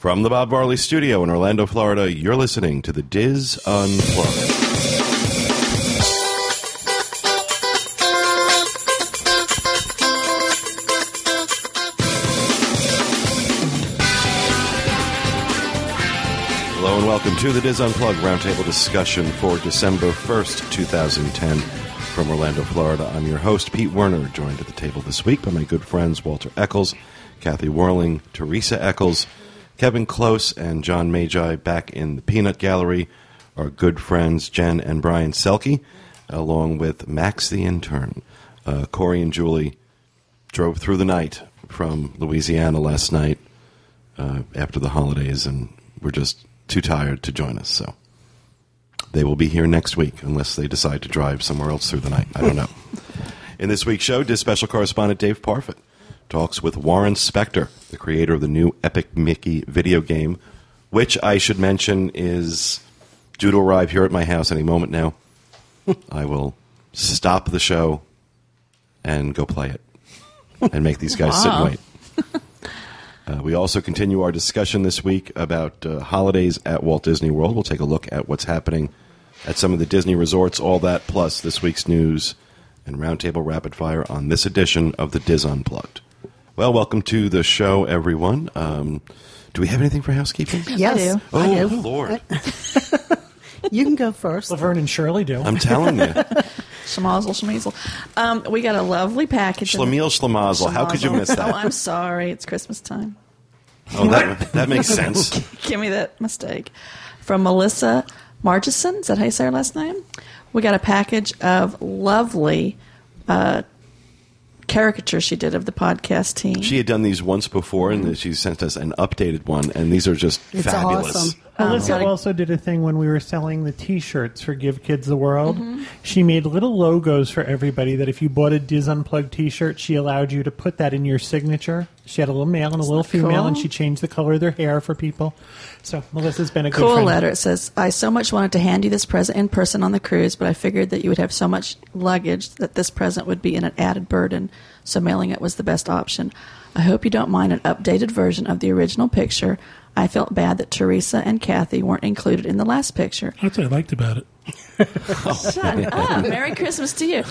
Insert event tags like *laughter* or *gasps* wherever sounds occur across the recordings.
From the Bob Varley Studio in Orlando, Florida, you're listening to the DIS Unplugged. Hello and welcome to the DIS Unplugged Roundtable discussion for December 1st, 2010. From Orlando, Florida, I'm your host, Pete Werner, joined at the table this week by my good friends Walter Eccles, Kathy Worling, Teresa Eccles, Kevin Close, and John Magi back in the Peanut Gallery. Our good friends Jen and Brian Selke, along with Max the intern. Uh, Corey and Julie drove through the night from Louisiana last night uh, after the holidays, and we're just too tired to join us. So they will be here next week unless they decide to drive somewhere else through the night. I don't know. *laughs* In this week's show, DIS special correspondent Dave Parfitt talks with Warren Spector, the creator of the new Epic Mickey video game, which I should mention is due to arrive here at my house any moment now. *laughs* I will stop the show and go play it and make these guys sit and wait. *laughs* Uh, we also continue our discussion this week about uh, holidays at Walt Disney World. We'll take a look at what's happening at some of the Disney resorts, all that plus this week's news and roundtable rapid fire on this edition of the DIS Unplugged. Well, welcome to the show, everyone. Um, do we have anything for housekeeping? Yes, I do. Oh, I do. Lord. *laughs* You can go first. Laverne and Shirley do. I'm telling you. *laughs* Schmazel, schmeazel. Um, we got a lovely package. in- Schlemiel Schlemazel. How could you miss that? Oh, I'm sorry. It's Christmas time. Oh, that, that makes *laughs* sense. Give me that mistake. From Melissa Margison. Is that how you say her last name? We got a package of lovely uh, caricatures she did of the podcast team. She had done these once before, and then she sent us an updated one, and these are just It's fabulous. awesome. Um, Alyssa gotta- also did a thing when we were selling the T-shirts for Give Kids the World. Mm-hmm. She made little logos for everybody that if you bought a DIS Unplugged T-shirt, she allowed you to put that in your signature. She had a little male and a little female, cool? and she changed the color of their hair for people. So Melissa's been a good cool friend. letter. It says, I so much wanted to hand you this present in person on the cruise, but I figured that you would have so much luggage that this present would be an added burden, so mailing it was the best option. I hope you don't mind an updated version of the original picture. I felt bad that Teresa and Kathy weren't included in the last picture. That's what I liked about it. Shut up. Merry Christmas to you.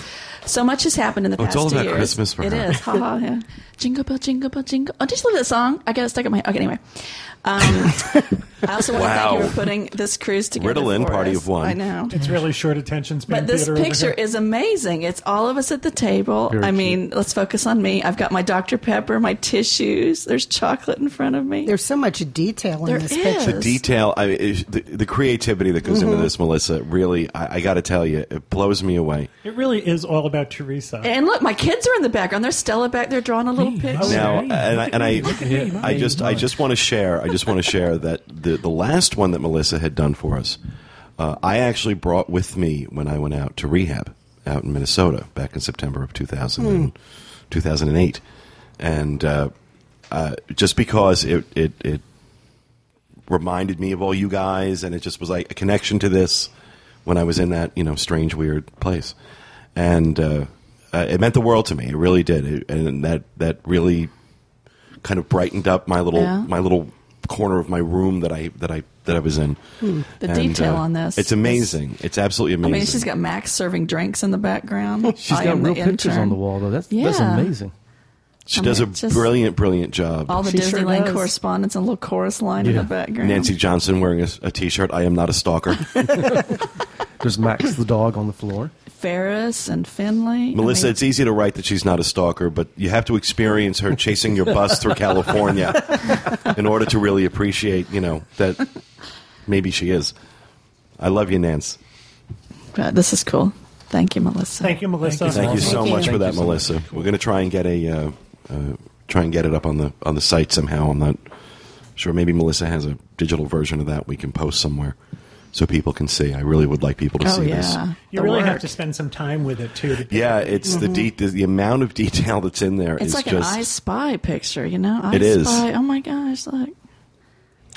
So much has happened in the Oh, it's past all two about years. Christmas for It her. is. Ha ha. Yeah. Jingle bell, jingle bell, jingle. Oh, just love that song. I got it stuck in my. Okay, anyway. Um, *laughs* I also want to thank you Wow. for putting this cruise together. Ritalin, for party us. of one. I know. It's really short attention span But this picture is amazing. It's all of us at the table. Very I mean, let's focus on me. I've got my Dr. Pepper, my tissues. There's chocolate in front of me. There's so much detail in There this is. picture. the detail, I, is- the, the creativity that goes into this, Melissa, really, I, I got to tell you, it blows me away. It really is all about Teresa. and look, my kids are in the background. There's Stella back there drawing a little Oh, Now, and I, and I, look at me, I just, I just want to share, I just want to share that the the last one that Melissa had done for us, uh, I actually brought with me when I went out to rehab out in Minnesota back in September of 2000 and- 2008, and uh, uh, just because it, it it reminded me of all you guys, and it just was like a connection to this when I was in that you know strange, weird place, and uh, it meant the world to me. It really did, it, and that that really kind of brightened up my little Yeah. my little corner of my room that I that I that I was in. The And, detail uh, on this. it's amazing. It's absolutely amazing. I mean, she's got Max serving drinks in the background. *laughs* She's I got real pictures intern. on the wall, though. That's yeah. that's amazing. she I does mean, a just- brilliant, brilliant job. All the She Disneyland does. correspondence and a little chorus line in the background. Nancy Johnson wearing a, a t-shirt. I am not a stalker. *laughs* *laughs* There's Max the dog on the floor. Ferris and Finley. I Melissa, mean, it's easy to write that she's not a stalker, but you have to experience her chasing your bus through California *laughs* in order to really appreciate, you know, that maybe she is. I love you, Nance. but this is cool. Thank you, Melissa. Thank you, Melissa. Thank you Thank so you. much for that, you so much. Melissa. We're going to try and get a uh, uh, try and get it up on the on the site somehow. I'm not sure. Maybe Melissa has a digital version of that we can post somewhere so people can see. I really would like people to Oh see this. yeah, You The really have to spend some time with it too. To Yeah, it's the, mm-hmm. de- the the amount of *laughs* detail that's in there It's is like just an I Spy picture, you know. I It is. Spy. Oh my gosh! Like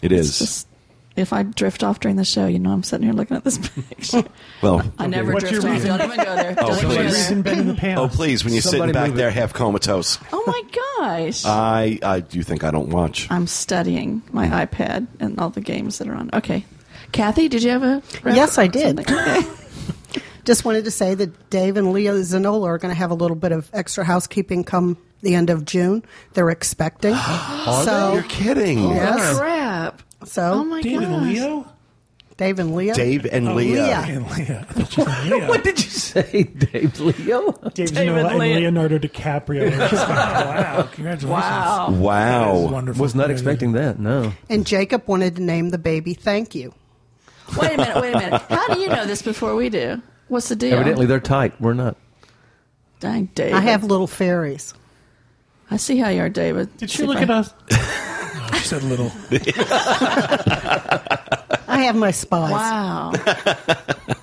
it's just if I drift off during the show, you know I'm sitting here looking at this *laughs* picture. Well, I never What's drift off. reason? Don't even go there. Oh, Don't please. go there. the past. oh please, when you're sitting back there it. half comatose, Oh my gosh. I, I do you think I don't watch? I'm studying my mm-hmm. iPad and all the games that are on. Okay. Kathy, did you have a Yes, I did. Okay. *laughs* Just wanted to say that Dave and Leah Zanola are going to have a little bit of extra housekeeping come the end of June. They're expecting. *gasps* so, You're kidding. Yes. Crap. so Oh my David gosh. and Leo? Dave and Leah. Dave and Oh, Leah. Leah. And Leah. *laughs* I thought you said Leo. What did you say, Dave Leo? Dave David Zanola and Lee- Leonardo DiCaprio. *laughs* are just- wow. Congratulations. Wow. That is Wow. wonderful. Was not expecting that. No. And Jacob wanted to name the baby Thank You. Wait a minute. Wait a minute. How do you know this before we do? What's the deal? Evidently, they're tight. We're not. Dang, David. I have little fairies. I see how you are, David. Did See she look I- at us? *laughs* She said little. I have my spies. Wow.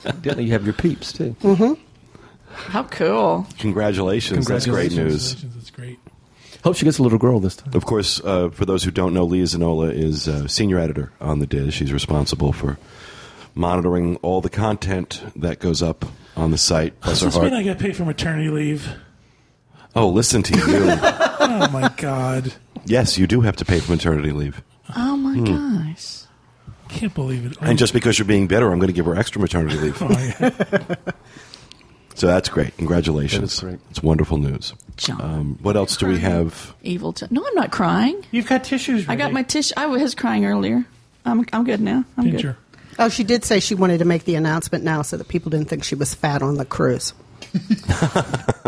Evidently, you have your peeps too. How cool. Congratulations. That's great news. Congratulations. That's great. Hope she gets a little girl this time. Of course, uh, for those who don't know, Leah Zanola is uh, senior editor on the DIS. She's responsible for monitoring all the content that goes up on the site. Bless Does this mean. I get paid for maternity leave? Oh, listen to you. *laughs* Oh my god. yes, you do have to pay for maternity leave. Oh my Hmm. gosh. Can't believe it. And just because you're being bitter, I'm going to give her extra maternity leave. Oh, yeah. *laughs* So that's great. Congratulations. That is great. It's wonderful news. John. Um, what else do we have? Evil. John. No, I'm not crying. You've got tissues. I got ready. my tissue. I was crying earlier. I'm, I'm good now. I'm Pincher. Oh, she did say she wanted to make the announcement now so that people didn't think she was fat on the cruise. *laughs*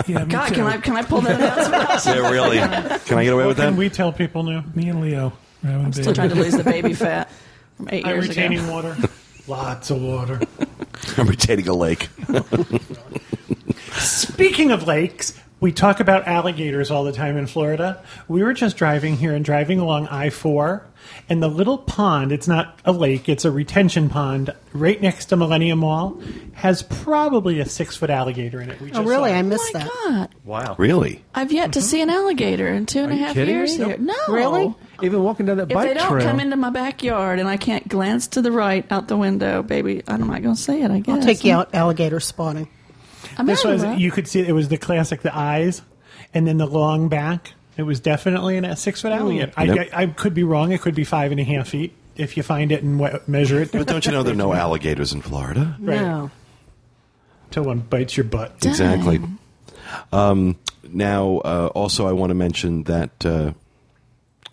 Yeah, God, too. can I can I pull that announcement? Yeah, really? Can I get away with Can that? we tell people now? Me and Leo. are having a Still trying to lose the baby *laughs* fat from 8 I'm years retaining ago. water. *laughs* Lots of water. I'm retaining a lake. Speaking of lakes, we talk about alligators all the time in Florida. We were just driving here and driving along I 4, and the little pond, it's not a lake, it's a retention pond right next to Millennium Mall, has probably a six foot alligator in it. We Oh, really? saw it. I Oh missed my that. God. Wow. Really? I've yet to see an mm-hmm. alligator in two and a Are you half kidding years me? here. No. Really? Even walking down that If bike they don't trail. come into my backyard and I can't glance to the right out the window, baby, I'm not going to see it, I guess. I'll take you out alligator spotting. I'm This was, that. you could see it was the classic, the eyes, and then the long back. It was definitely a six foot alligator. I, Yep. I, I could be wrong. It could be five and a half feet if you find it and we- measure it. But don't you know there are no alligators in Florida? Right. No. Till one bites your butt. Exactly. Um, now, uh, also, I want to mention that uh,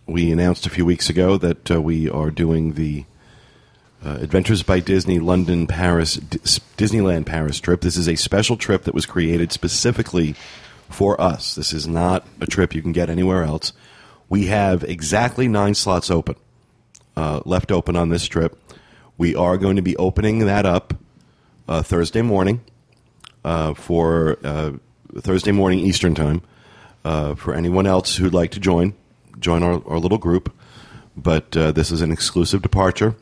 we announced a few weeks ago that uh, we are doing the uh, Adventures by Disney London Paris D- Disneyland Paris trip. This is a special trip that was created specifically for us. This is not a trip you can get anywhere else. We have exactly nine slots open, uh, left open on this trip. We are going to be opening that up uh, Thursday morning uh, for uh, Thursday morning Eastern time. For anyone else who'd like to join, join our, our little group. But this is an exclusive departure,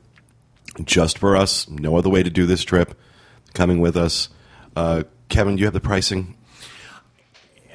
just for us. No other way to do this trip. Coming with us, uh, Kevin. Do you have the pricing?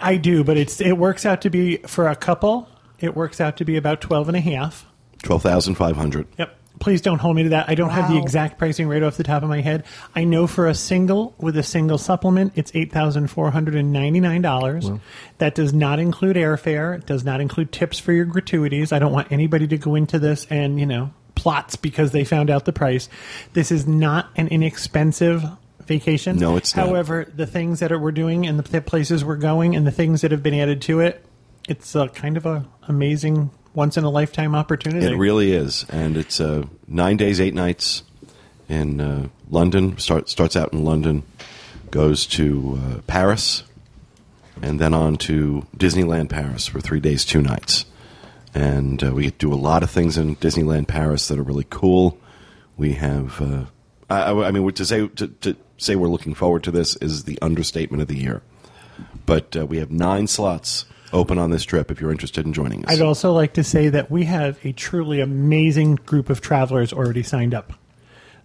I do, but it's it works out to be for a couple. It works out to be about twelve and a half. Twelve thousand five hundred. Yep. Please don't hold me to that. I don't have the exact pricing right off the top of my head. I know for a single with a single supplement, it's eight thousand four hundred and ninety nine dollars. That does not include airfare. It does not include tips for your gratuities. I don't want anybody to go into this and you know plots because they found out the price. This is not an inexpensive vacation. No, it's not. However, the things that we're doing and the places we're going and the things that have been added to it, it's a kind of a amazing once in a lifetime opportunity. It really is, and it's uh, nine days, eight nights in uh, London. Start, starts out in London, goes to uh, Paris, and then on to Disneyland Paris for three days, two nights. And uh, we do a lot of things in Disneyland Paris that are really cool. We have, uh, I, I I mean, to say to, to say we're looking forward to this is the understatement of the year. But uh, we have nine slots open on this trip if you're interested in joining us. I'd also like to say that we have a truly amazing group of travelers already signed up.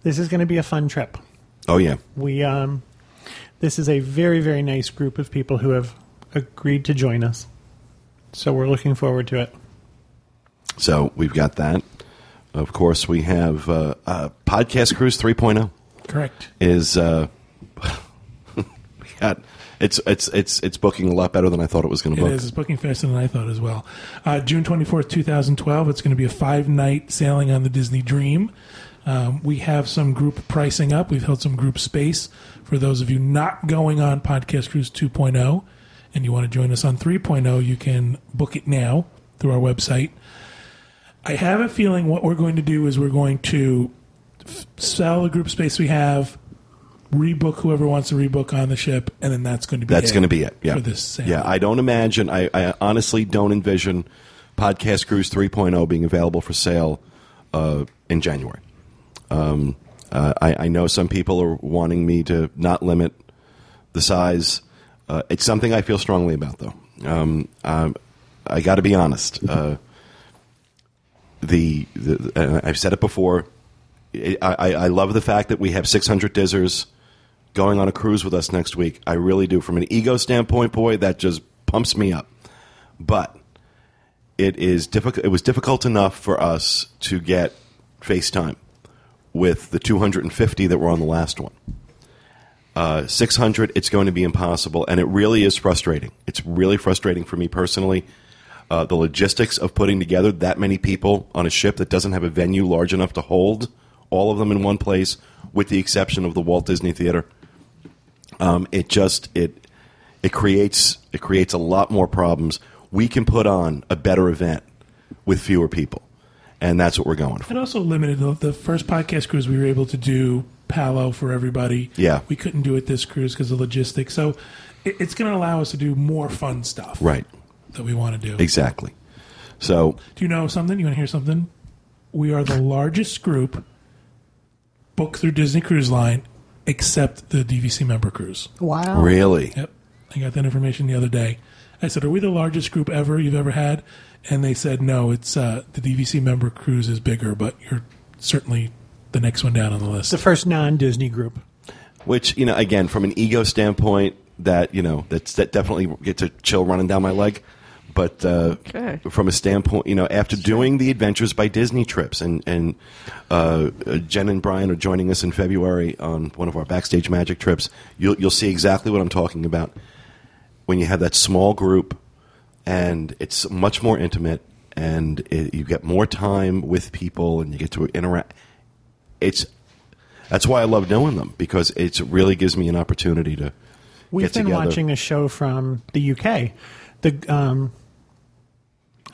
This is going to be a fun trip. oh yeah. We um, this is a very very nice group of people who have agreed to join us. So we're looking forward to it. So we've got that. Of course, we have uh, uh, Podcast Cruise 3.0 Correct. is uh, *laughs* we got it's it's it's it's booking a lot better than I thought it was going to book. is. It's booking faster than I thought as well. Uh, June 24th, 2012. It's going to be a five night sailing on the Disney Dream. Um, we have some group pricing up. We've held some group space for those of you not going on Podcast Cruise 2.0 and you want to join us on 3.0. You can book it now through our website. I have a feeling what we're going to do is we're going to f- sell the group space we have, rebook whoever wants to rebook on the ship, and then that's going to be That's going to be it. Yeah. for this sailing. Yeah, I don't imagine. I, I honestly don't envision Podcast Cruise 3.0 being available for sale uh, in January. Um, uh, I, I know some people are wanting me to not limit the size. Uh, it's something I feel strongly about, though. Um, um, I got to be honest. The, the I've said it before. I, I, I love the fact that we have 600 Dizzers going on a cruise with us next week. I really do. From an ego standpoint, boy, that just pumps me up. But it is difficult. It was difficult enough for us to get FaceTime with the 250 that were on the last one. Uh, 600, it's going to be impossible, and it really is frustrating. It's really frustrating for me personally. Uh, the logistics of putting together that many people on a ship that doesn't have a venue large enough to hold all of them in one place, with the exception of the Walt Disney Theater. Um, it just it it creates it creates a lot more problems. We can put on a better event with fewer people, and that's what we're going for. It also limited the, the first podcast cruise. We were able to do Palo for everybody. Yeah. we couldn't do it this cruise because of logistics. So it, it's going to allow us to do more fun stuff. Right, That we want to do. exactly. So Do you know something? You want to hear something? We are the largest group booked through Disney Cruise Line, except the DVC member cruise. Wow. really, Yep, I got that information the other day. I said, "Are we the largest group ever you've ever had?" And they said, "No, it's uh, the DVC member cruise is bigger, but you're certainly the next one down on the list." The first non-Disney group. which you know, again, from an ego standpoint, that you know, that's that definitely gets a chill running down my leg. But uh, Okay. from a standpoint, you know, after doing the Adventures by Disney trips, and and uh, uh, Jen and Brian are joining us in February on one of our backstage magic trips, you'll you'll see exactly what I'm talking about. When you have that small group, and it's much more intimate, and it, you get more time with people, and you get to interact. It's that's why I love knowing them because it really gives me an opportunity to We've get been together. watching a show from the UK. The um,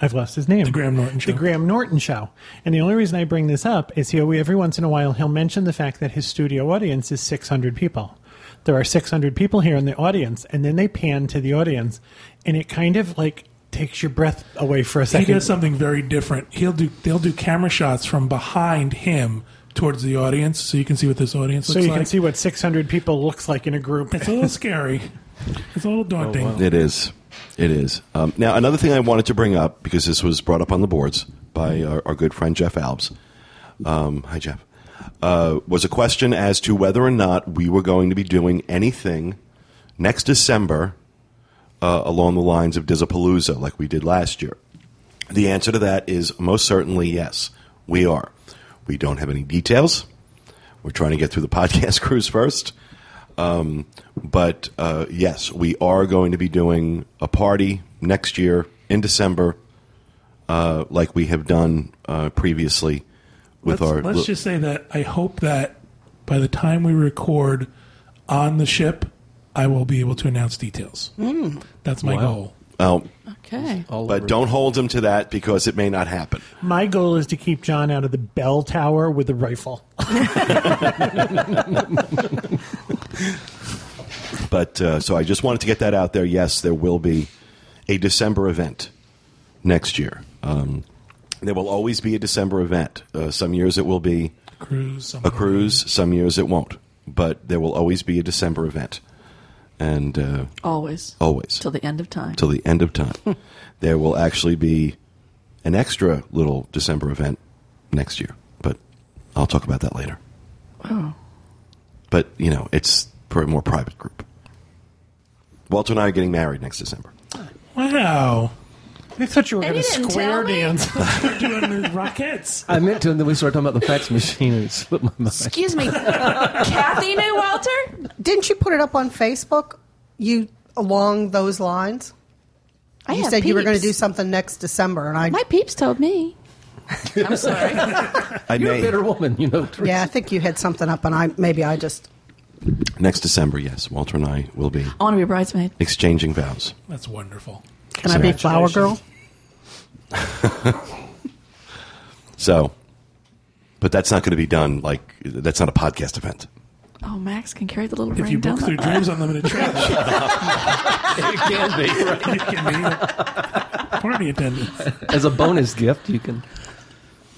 I've lost his name. The Graham Norton show. The Graham Norton show. And the only reason I bring this up is he every once in a while he'll mention the fact that his studio audience is 600 people. There are 600 people here in the audience, and then they pan to the audience, and it kind of like takes your breath away for a second. he does something very different. He'll do they'll do camera shots from behind him towards the audience, so you can see what this audience so you like. can see what 600 people looks like in a group. it's a little *laughs* scary. It's a little daunting. Oh, it is. It is. Um, now, another thing I wanted to bring up, because this was brought up on the boards by our, our good friend Jeff Alves. Um, hi, Jeff. Uh, was a question as to whether or not we were going to be doing anything next December uh, along the lines of Dizapalooza like we did last year. The answer to that is most certainly yes, we are. We don't have any details. We're trying to get through the *laughs* podcast cruise first. Um, but uh, yes, we are going to be doing a party next year in December, uh, like we have done uh, previously with let's, our. let's just say that I hope that by the time we record on the ship, I will be able to announce details. That's my Wow. goal. Oh, Okay. But don't hold him to that because it may not happen. My goal is to keep John out of the bell tower with a rifle. *laughs* *laughs* But uh, so I just wanted to get that out there. Yes, there will be a December event next year. Um, there will always be a December event. Uh, some years it will be Cruise. a cruise. Some years it won't. But there will always be a December event, and uh, Always. always Till the end of time. till the end of time. *laughs* there will actually be an extra little December event next year, but I'll talk about that later. Oh. But you know, it's for a more private group. Walter and I are getting married next December. Wow. I thought you were And going to didn't square tell me? dance. *laughs* They're doing the Rockettes. I meant to, and then we started talking about the fax machine, and it slipped my mind. Excuse me, Kathy knew Walter. Didn't you put it up on Facebook? You along those lines? I you have said you were going to peeps. do something next December, and I My peeps told me. I'm sorry. I You're may a bitter woman, you know. Teresa. yeah, I think you had something up, and I maybe I just next December. Yes, Walter and I will be I want to be a bridesmaid. exchanging vows. That's wonderful. can I be flower girl? *laughs* So, but that's not going to be done. Like that's not a podcast event. Oh, Max can carry the little If ring you down book the through Dreams Unlimited Travel, *laughs* it can be. Right? you can be party attendants. As a bonus gift, you can.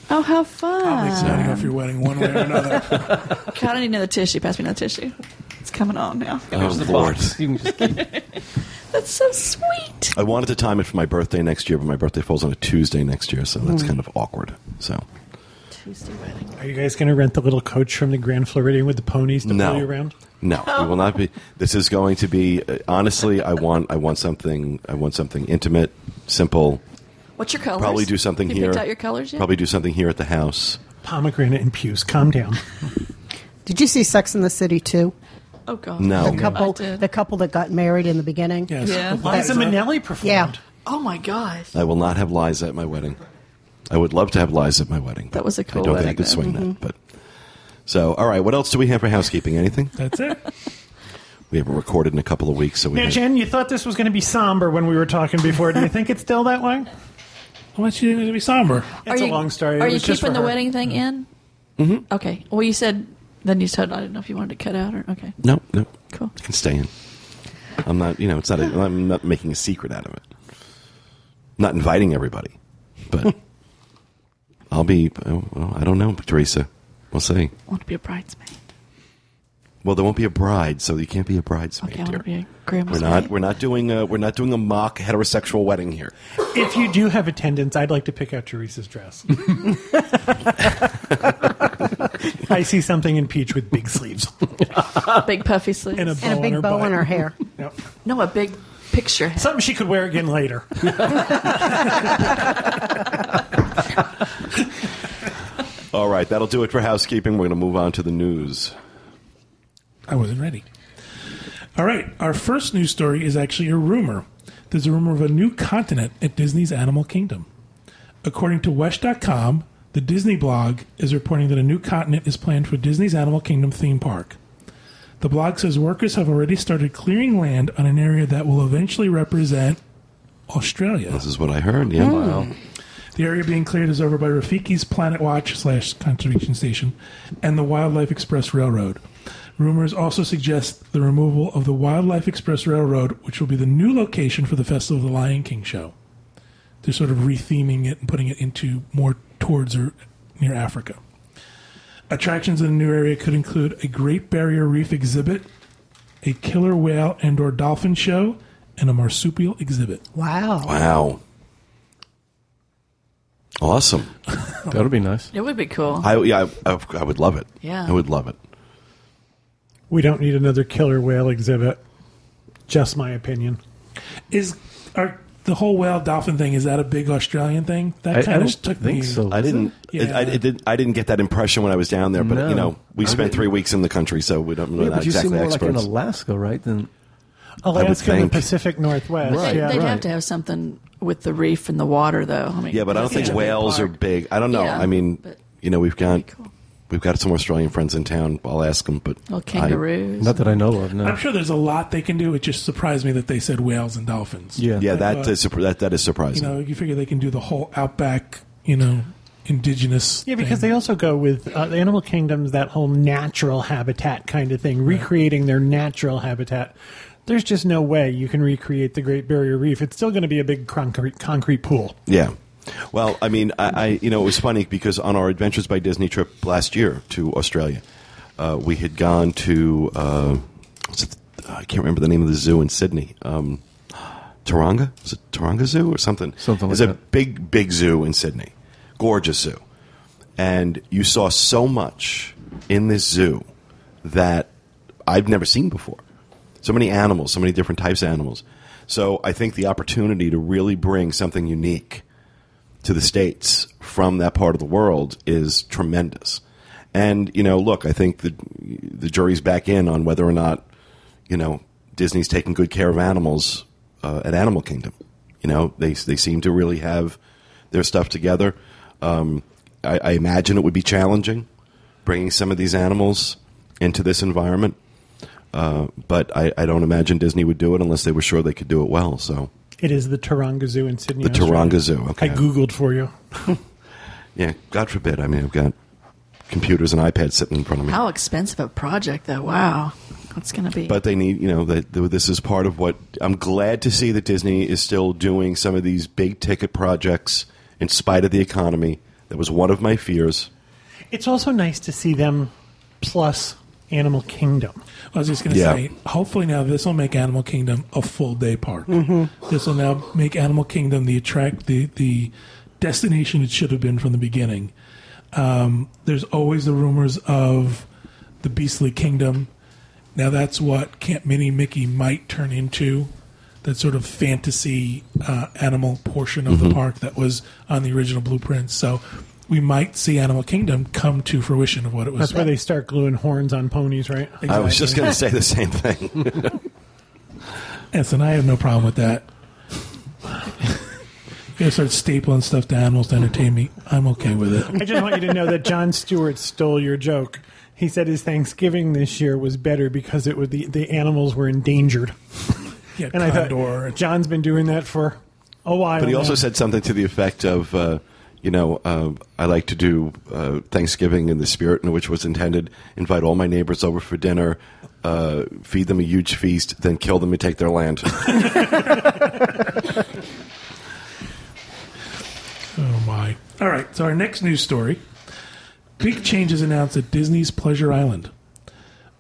Oh, how fun! I'll fun! make signing off your wedding one way or another. *laughs* God, I need another tissue. Pass me another tissue. It's coming on now. Oh the Lord! box. You can just keep *laughs* That's so sweet. I wanted to time it for my birthday next year, but my birthday falls on a Tuesday next year, so that's kind of awkward. So Tuesday wedding. Are you guys going to rent the little coach from the Grand Floridian with the ponies to no, pull you around? no, we will not be. This is going to be uh, honestly. I want. I want something. I want something intimate, simple. What's your colors? Probably do something you here. picked out your colors yet? Probably do something here at the house. Pomegranate and puce. Calm down. *laughs* Did you see Sex in the City too? Oh God. No. The couple, the couple that got married in the beginning. Yes. Yeah. Liza Minnelli performed. Yeah. Oh my gosh. I will not have Liza at my wedding. I would love to have Liza at my wedding. That was a cool I don't think I wedding, could though. swing that. But so, all right. What else do we have for housekeeping? Anything? That's it. *laughs* We haven't recorded in a couple of weeks, so we. Now, have- Jen, you thought this was going to be somber when we were talking before. Do you think it's still that way? I want you to be somber. It's are a long story. It Are you keeping the her. wedding thing in? Mm-hmm. Okay. Well, you said. Then you said I didn't know if you wanted to cut out or okay. no, no. Cool. It can stay in. I'm not. You know, it's not. A, I'm not making a secret out of it. not inviting everybody, but *laughs* I'll be. oh, Well, I don't know, Teresa. We'll see. I want to be a bridesmaid. Well, there won't be a bride, so you can't be a bridesmaid. Okay, I want dear. to be a grandma's We're not. maid. We're not doing. A, we're not doing a mock heterosexual wedding here. If you do have attendance, I'd like to pick out Teresa's dress. *laughs* I see something in peach with big sleeves big puffy sleeves. and a bow, And a on big her bow butt. in her hair. *laughs* Yep. no, a big picture. hat. Something she could wear again later. *laughs* All right, that'll do it for housekeeping. We're going to move on to the news. I wasn't ready. All right. Our first news story is actually a rumor. There's a rumor of a new continent at Disney's Animal Kingdom. According to Wesh.com, the Disney blog is reporting that a new continent is planned for Disney's Animal Kingdom theme park. The blog says workers have already started clearing land on an area that will eventually represent Australia. This is what I heard. Yeah. Hmm. Wow. The area being cleared is over by Rafiki's Planet Watch slash conservation station and the Wildlife Express Railroad. Rumors also suggest the removal of the Wildlife Express Railroad, which will be the new location for the Festival of the Lion King show. They're sort of retheming it and putting it into more towards or near Africa. Attractions in the new area could include a Great Barrier Reef exhibit, a killer whale and or dolphin show, and a marsupial exhibit. Wow. Wow. Awesome. That would be nice. It would be cool. I yeah. I, I, I would love it. Yeah. I would love it. We don't need another killer whale exhibit. Just my opinion. Is are the whole whale dolphin thing? Is that a big Australian thing? That I, I kind don't of took think me. so. I didn't. Yeah. It, I, it did, I didn't get that impression when I was down there. But No. you know, we I spent didn't- three weeks in the country, so we don't. it? We're Yeah, not but you exactly seem more like experts. in Alaska, right? Then Alaska and the think. Pacific Northwest. Right, They, yeah. would right. have to have something with the reef and the water, though. I mean, yeah, but I don't think it's a big whales are park. big. I don't know. Yeah, I mean, but- you know, we've got That'd cool. We've got some Australian friends in town. I'll ask them, but Little I- kangaroos. not that I know of. No. I'm sure there's a lot they can do. It just surprised me that they said whales and dolphins. Yeah. yeah, that Uh, is that that is surprising. you know, you figure they can do the whole outback. You know, indigenous. Yeah, because thing. they also go with uh, the animal kingdoms, that whole natural habitat kind of thing, recreating their natural habitat. There's just no way you can recreate the Great Barrier Reef. It's still going to be a big concrete, concrete pool. Yeah. Well, I mean, I, I you know it was funny because on our Adventures by Disney trip last year to Australia, uh, we had gone to uh, it, I can't remember the name of the zoo in Sydney. Um, Taronga? Is it Taronga Zoo or something? Something like It's a that. big, big zoo in Sydney, gorgeous zoo, and you saw so much in this zoo that I've never seen before. So many animals, so many different types of animals So I think the opportunity to really bring something unique to the states from that part of the world is tremendous. And you know, look, I think the the jury's back in on whether or not you know Disney's taking good care of animals uh, at Animal Kingdom. You know, they they seem to really have their stuff together. Um, I, I imagine it would be challenging bringing some of these animals into this environment, uh, but I, I don't imagine Disney would do it unless they were sure they could do it well. So It is the Taronga Zoo in Sydney. the Australia. Taronga Zoo. Okay. I googled for you. *laughs* Yeah, God forbid. I mean, I've got computers and iPads sitting in front of me. How expensive a project, though. Wow. That's going to be. But they need, you know, that this is part of what I'm glad to see that Disney is still doing some of these big ticket projects in spite of the economy. That was one of my fears. It's also nice to see them plus Animal Kingdom. I was just going to Yeah. say, hopefully now this will make Animal Kingdom a full day park. Mm-hmm. This will now make Animal Kingdom the attract the the destination it should have been from the beginning. Um, there's always the rumors of the Beastly Kingdom. Now that's what Camp Minnie Mickey might turn into. That sort of fantasy uh, animal portion of Mm-hmm. the park that was on the original blueprints. So we might see Animal Kingdom come to fruition of what it was. That's where they start gluing horns on ponies, right? I was just going to say the same thing. *laughs* Yes, and I have no problem with that. you gotta start stapling stuff to animals to entertain me. I'm okay with it. I just want you to know that Jon *laughs* Stewart stole your joke. He said his Thanksgiving this year was better because it was the, the animals were endangered. *laughs* Yeah, And I condor. thought John's been doing that for a while. But he also now. said something to the effect of, uh, you know, uh, I like to do uh, Thanksgiving in the spirit in which was intended. Invite all my neighbors over for dinner, uh, feed them a huge feast, then kill them and take their land. *laughs* Oh my! All right, so our next news story: big changes announced at Disney's Pleasure Island.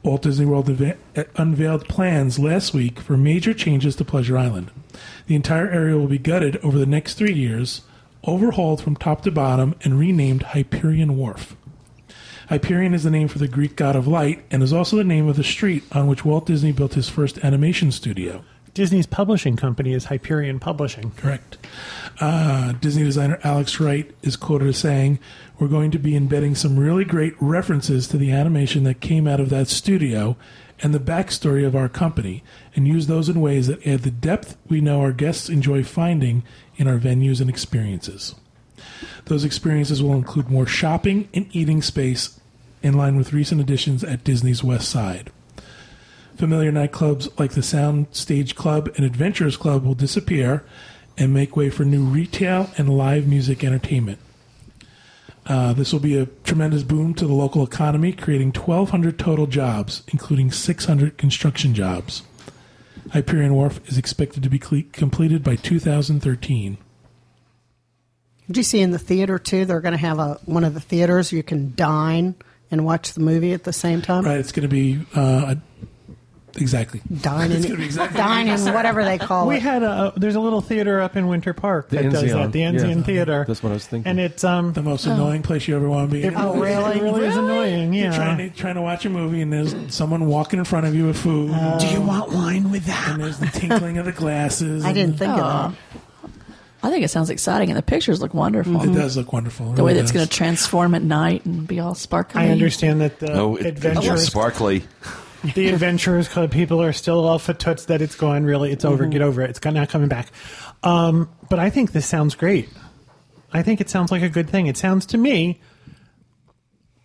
Walt Disney World unve- uh, unveiled plans last week for major changes to Pleasure Island. The entire area will be gutted over the next three years, overhauled from top to bottom, and renamed Hyperion Wharf. Hyperion is the name for the Greek god of light and is also the name of the street on which Walt Disney built his first animation studio. Disney's publishing company is Hyperion Publishing. Correct. Uh, Disney designer Alex Wright is quoted as saying, We're going to be embedding some really great references to the animation that came out of that studio and the backstory of our company, and use those in ways that add the depth we know our guests enjoy finding in our venues and experiences. Those experiences will include more shopping and eating space in line with recent additions at Disney's West Side. Familiar nightclubs like the Sound Stage Club and Adventurers Club will disappear and make way for new retail and live music entertainment. Uh, this will be a tremendous boom to the local economy, creating 1,200 total jobs, including 600 construction jobs. Hyperion Wharf is expected to be cle- completed by 2013. Did you see in the theater too? They're going to have a one of the theaters you can dine and watch the movie at the same time. Right, it's going to be uh, a- exactly. Dining, It's gonna be exactly dining, whatever they call We it. We had a there's a little theater up in Winter Park The that does Enzian. that. The Enzian Yeah. Theater. That's what I was thinking. And it's um the most annoying place you ever want to be. it, Oh, really- really? It really is annoying. You're Yeah. trying to trying to watch a movie and there's someone walking in front of you with food. Do you want wine with that? and there's the *laughs* tinkling of the glasses. I didn't think Aw. of that. I think it sounds exciting, and the pictures look wonderful. It does look wonderful. The way that's going to transform at night and be all sparkly. I understand that the no, it, it was sparkly. The Adventurers Club people are still all for toots that it's gone. Really, it's over. Get over it. It's not coming back. Um, but I think this sounds great. I think it sounds like a good thing. It sounds to me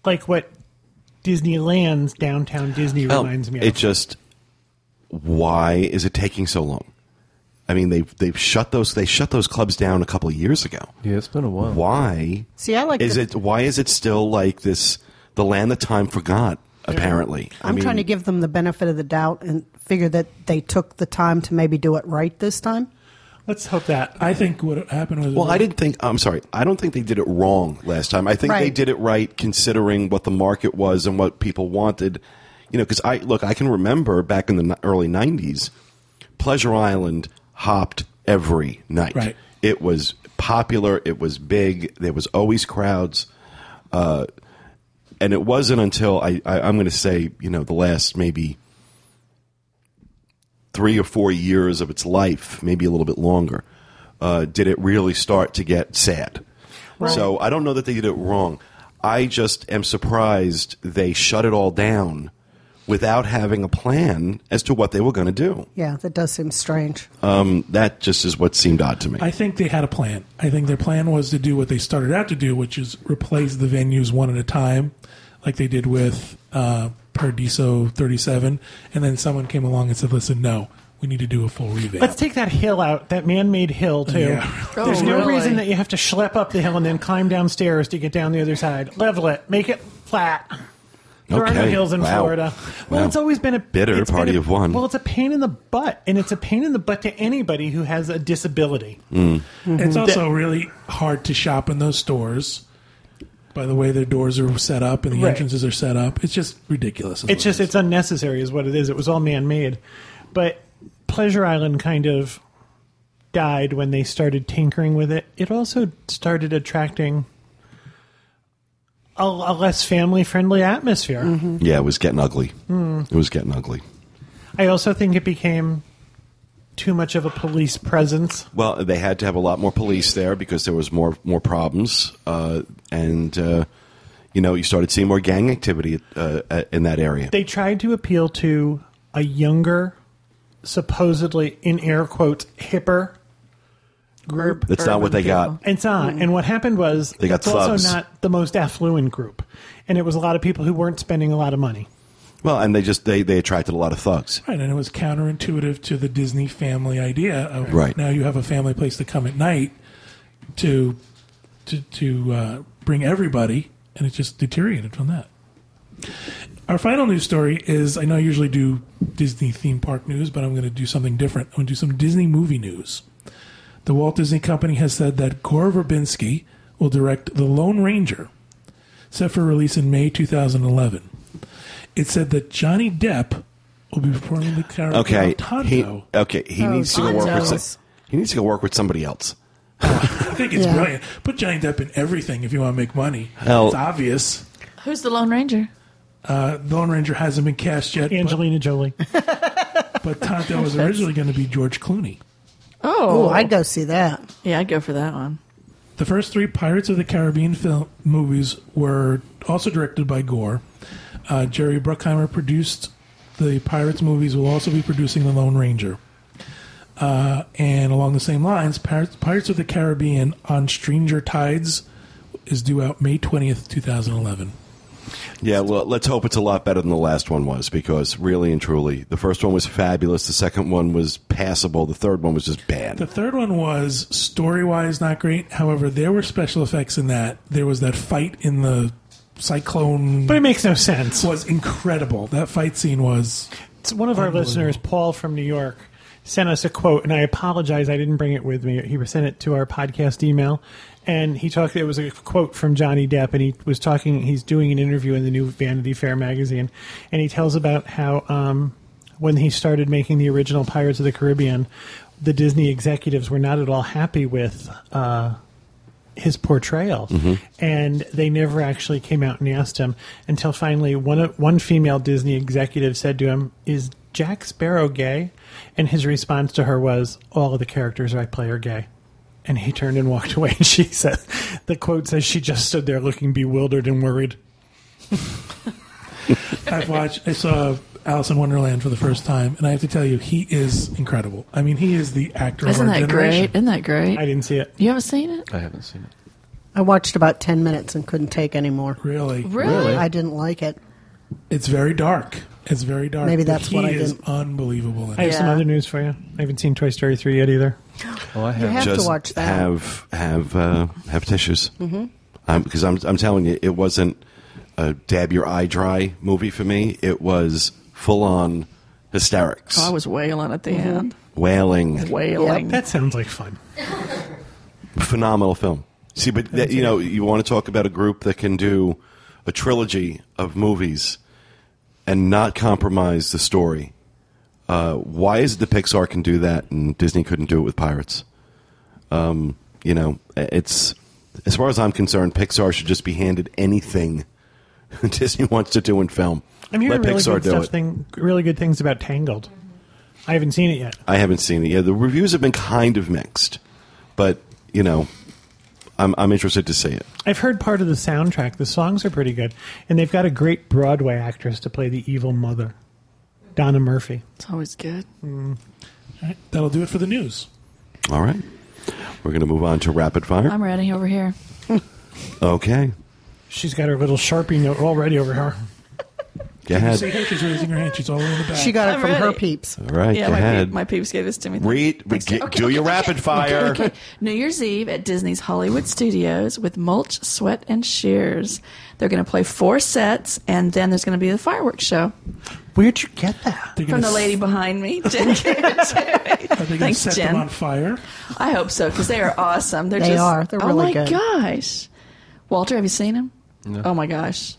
like what Disneyland's downtown Disney Well, reminds me of. It just why is it taking so long? I mean, they've they've shut those they shut those clubs down a couple of years ago. yeah, it's been a while. Why See, I like is the- it why is it still like this? The land that time forgot. Apparently, I I'm mean, trying to give them the benefit of the doubt and figure that they took the time to maybe do it right this time. Let's hope that. I think what happened was Well, I didn't think. I'm sorry. I don't think they did it wrong last time. I think they did it right, considering what the market was and what people wanted. You know, because I look, I can remember back in the early '90s, Pleasure Island hopped every night. Right. It was popular. It was big. There was always crowds. Uh, and it wasn't until I, I I'm going to say, you know, the last maybe three or four years of its life, maybe a little bit longer, uh, did it really start to get sad. So I don't know that they did it wrong. I just am surprised they shut it all down without having a plan as to what they were going to do. Yeah, that does seem strange. Um, that just is what seemed odd to me. I think they had a plan. I think their plan was to do what they started out to do, which is replace the venues one at a time, like they did with uh, Paradiso 37. And then someone came along and said, listen, no, we need to do a full revamp. Let's take that hill out, that man-made hill too. Yeah. There's Oh, no really? reason that you have to schlep up the hill and then climb downstairs to get down the other side. Level it, make it flat. There are no hills in Wow. Florida. Well, Wow. it's always been a Bitter party a- of one. Well, it's a pain in the butt, and it's a pain in the butt to anybody who has a disability. Mm. Mm-hmm. It's also really hard to shop in those stores. By the way, their doors are set up and the Right. entrances are set up, it's just ridiculous. It's just it is. it's unnecessary, is what it is. It was all man-made, but Pleasure Island kind of died when they started tinkering with it. It also started attracting a, a less family-friendly atmosphere. yeah, it was getting ugly. It was getting ugly. I also think it became too much of a police presence. Well, they had to have a lot more police there because there was more more problems, uh, and uh, you know you started seeing more gang activity uh, uh, in that area. They tried to appeal to a younger, supposedly in air quotes hipper group. That's not what they got. It's not. And what happened was They got it's also not the most affluent group. And it was a lot of people who weren't spending a lot of money. Well, and they just they they attracted a lot of thugs. Right, and it was counterintuitive to the Disney family idea of Right. now you have a family place to come at night to to to uh, bring everybody, and it just deteriorated from that. Our final news story is I know I usually do Disney theme park news, but I'm going to do something different. I'm going to do some Disney movie news. The Walt Disney Company has said that Gore Verbinski will direct The Lone Ranger, set for release in May 2011. It said that Johnny Depp will be performing the character Okay, of he Tonto. okay he Oh, needs to go work with he needs to go work with somebody else. *laughs* I think it's Yeah. brilliant. Put Johnny Depp in everything if you want to make money. Hell- it's obvious. Who's the Lone Ranger? Uh, the Lone Ranger hasn't been cast yet, Angelina Jolie. but, *laughs* but Tonto was originally going to be George Clooney. Oh, I'd go see that. Yeah, I'd go for that one. The first three Pirates of the Caribbean film movies were also directed by Gore. Uh, Jerry Bruckheimer produced the Pirates movies. Will also be producing the Lone Ranger. Uh, and along the same lines, Pirates, Pirates of the Caribbean on Stranger Tides is due out May twentieth, two thousand eleven. Yeah, well, let's hope it's a lot better than the last one was because really and truly, the first one was fabulous. The second one was passable. The third one was just bad. The third one was story wise not great. However, there were special effects in that. There was that fight in the cyclone. But it makes no sense. was incredible. That fight scene was It's one of our listeners, Paul from New York, sent us a quote, and I apologize I didn't bring it with me. He sent it to our podcast email, and he talked. It was a quote from Johnny Depp, and he was talking. He's doing an interview in the new Vanity Fair magazine, and he tells about how um, when he started making the original Pirates of the Caribbean, the Disney executives were not at all happy with. Uh, his portrayal, and they never actually came out and asked him until finally one one female Disney executive said to him, "Is Jack Sparrow gay?" And his response to her was, "All of the characters I play are gay." And he turned and walked *laughs* away. And she said, "The quote says she just stood there looking bewildered and worried." *laughs* I've watched. I saw Alice in Wonderland for the first time, and I have to tell you, he is incredible. I mean, he is the actor Isn't of our that generation. great? Isn't that great? I didn't see it. you haven't seen it? I haven't seen it. I watched about 10 minutes and couldn't take any more. Really, Really? I didn't like it. it's very dark. It's very dark. Maybe but that's he what I is didn't- unbelievable. In I it. have some Yeah. other news for you. I haven't seen Toy Story three yet either. *gasps* Oh, I You have. have just to watch that. have have uh, have tissues. Mm-hmm. because I'm I'm telling you, it wasn't a dab your eye dry movie for me. It was full on hysterics, Oh, I was wailing at the end. wailing, Wailing. That sounds like fun. *laughs* phenomenal film. See, but that, you know, you want to talk about a group that can do a trilogy of movies and not compromise the story. Uh, why is it that Pixar can do that and Disney couldn't do it with Pirates? Um, you know, it's as far as I'm concerned, Pixar should just be handed anything *laughs* Disney wants to do in film. I'm hearing Let really Pixar good do stuff. it. Thing, really good things about Tangled. I haven't seen it yet. I haven't seen it yet. The reviews have been kind of mixed, but you know, I'm I'm interested to see it. I've heard part of the soundtrack. The songs are pretty good, and they've got a great Broadway actress to play the evil mother, Donna Murphy. It's always good. Mm-hmm. All right, that'll do it for the news. All right, we're going to move on to rapid fire. I'm ready over here. *laughs* Okay, She's got her little sharpie note already over her. Go You ahead. see her? She's raising her hand. She's all the way in the back. She got it I'm from her ready. peeps. All right, yeah, go my, ahead. peep, my peeps gave this to me. Read, Thanks. get- do your rapid fire. Okay, okay. New Year's Eve at Disney's Hollywood Studios with Mulch, Sweat, and Shears. They're going to play four sets, and then there's going to be the fireworks show Where'd you get that? They're from gonna the lady behind me. Jen gave it to me. Are they going to Thanks, set Jen. them on fire? I hope so because they are awesome. They're They just, are. They're oh my good. gosh, Walter, have you seen him? No. Oh my gosh,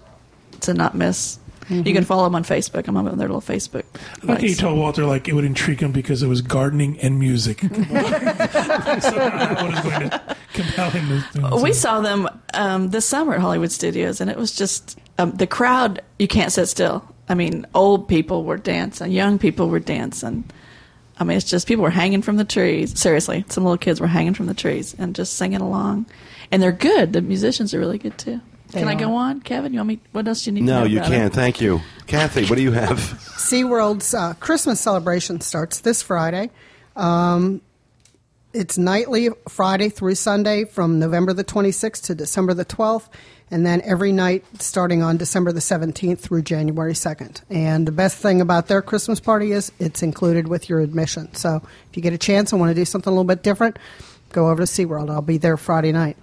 to not miss. Mm-hmm. You can follow them on Facebook. I'm on their little Facebook. You likes. told Walter like it would intrigue him because it was gardening and music. so what is going to compel him to- We saw them um, this summer at Hollywood Studios, and it was just um, the crowd. You can't sit still. I mean, old people were dancing, young people were dancing. I mean, it's just people were hanging from the trees. Seriously, some little kids were hanging from the trees and just singing along. And they're good. The musicians are really good too. They Can I are. go on, Kevin? You want me? What else do you need? No, to know No, you about it? can't. Thank you, Kathy. What do you have? *laughs* SeaWorld's uh, Christmas celebration starts this Friday. Um, it's nightly, Friday through Sunday, from November the 26th to December the 12th, and then every night starting on December the 17th through January 2nd. And the best thing about their Christmas party is it's included with your admission. So if you get a chance and want to do something a little bit different, go over to SeaWorld. I'll be there Friday night.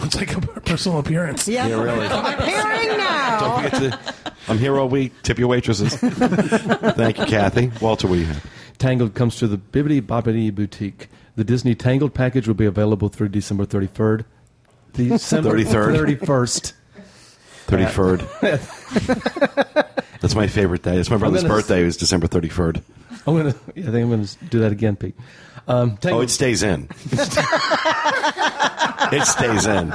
It's like a personal appearance. Yeah, really. Appearing now. Don't forget to. I'm here all week. Tip your waitresses. *laughs* Thank you, Kathy. Walter, what do you have? Tangled comes to the Bibbidi Bobbidi Boutique. The Disney Tangled package will be available through December 33rd. December 33rd. 31st. Thirty third. That's my favorite day. It's my brother's gonna s- birthday. It was December thirty third. I'm gonna. Yeah, I think I'm gonna do that again, Pete. Um, Oh, Tangled, it stays in. *laughs* it stays in.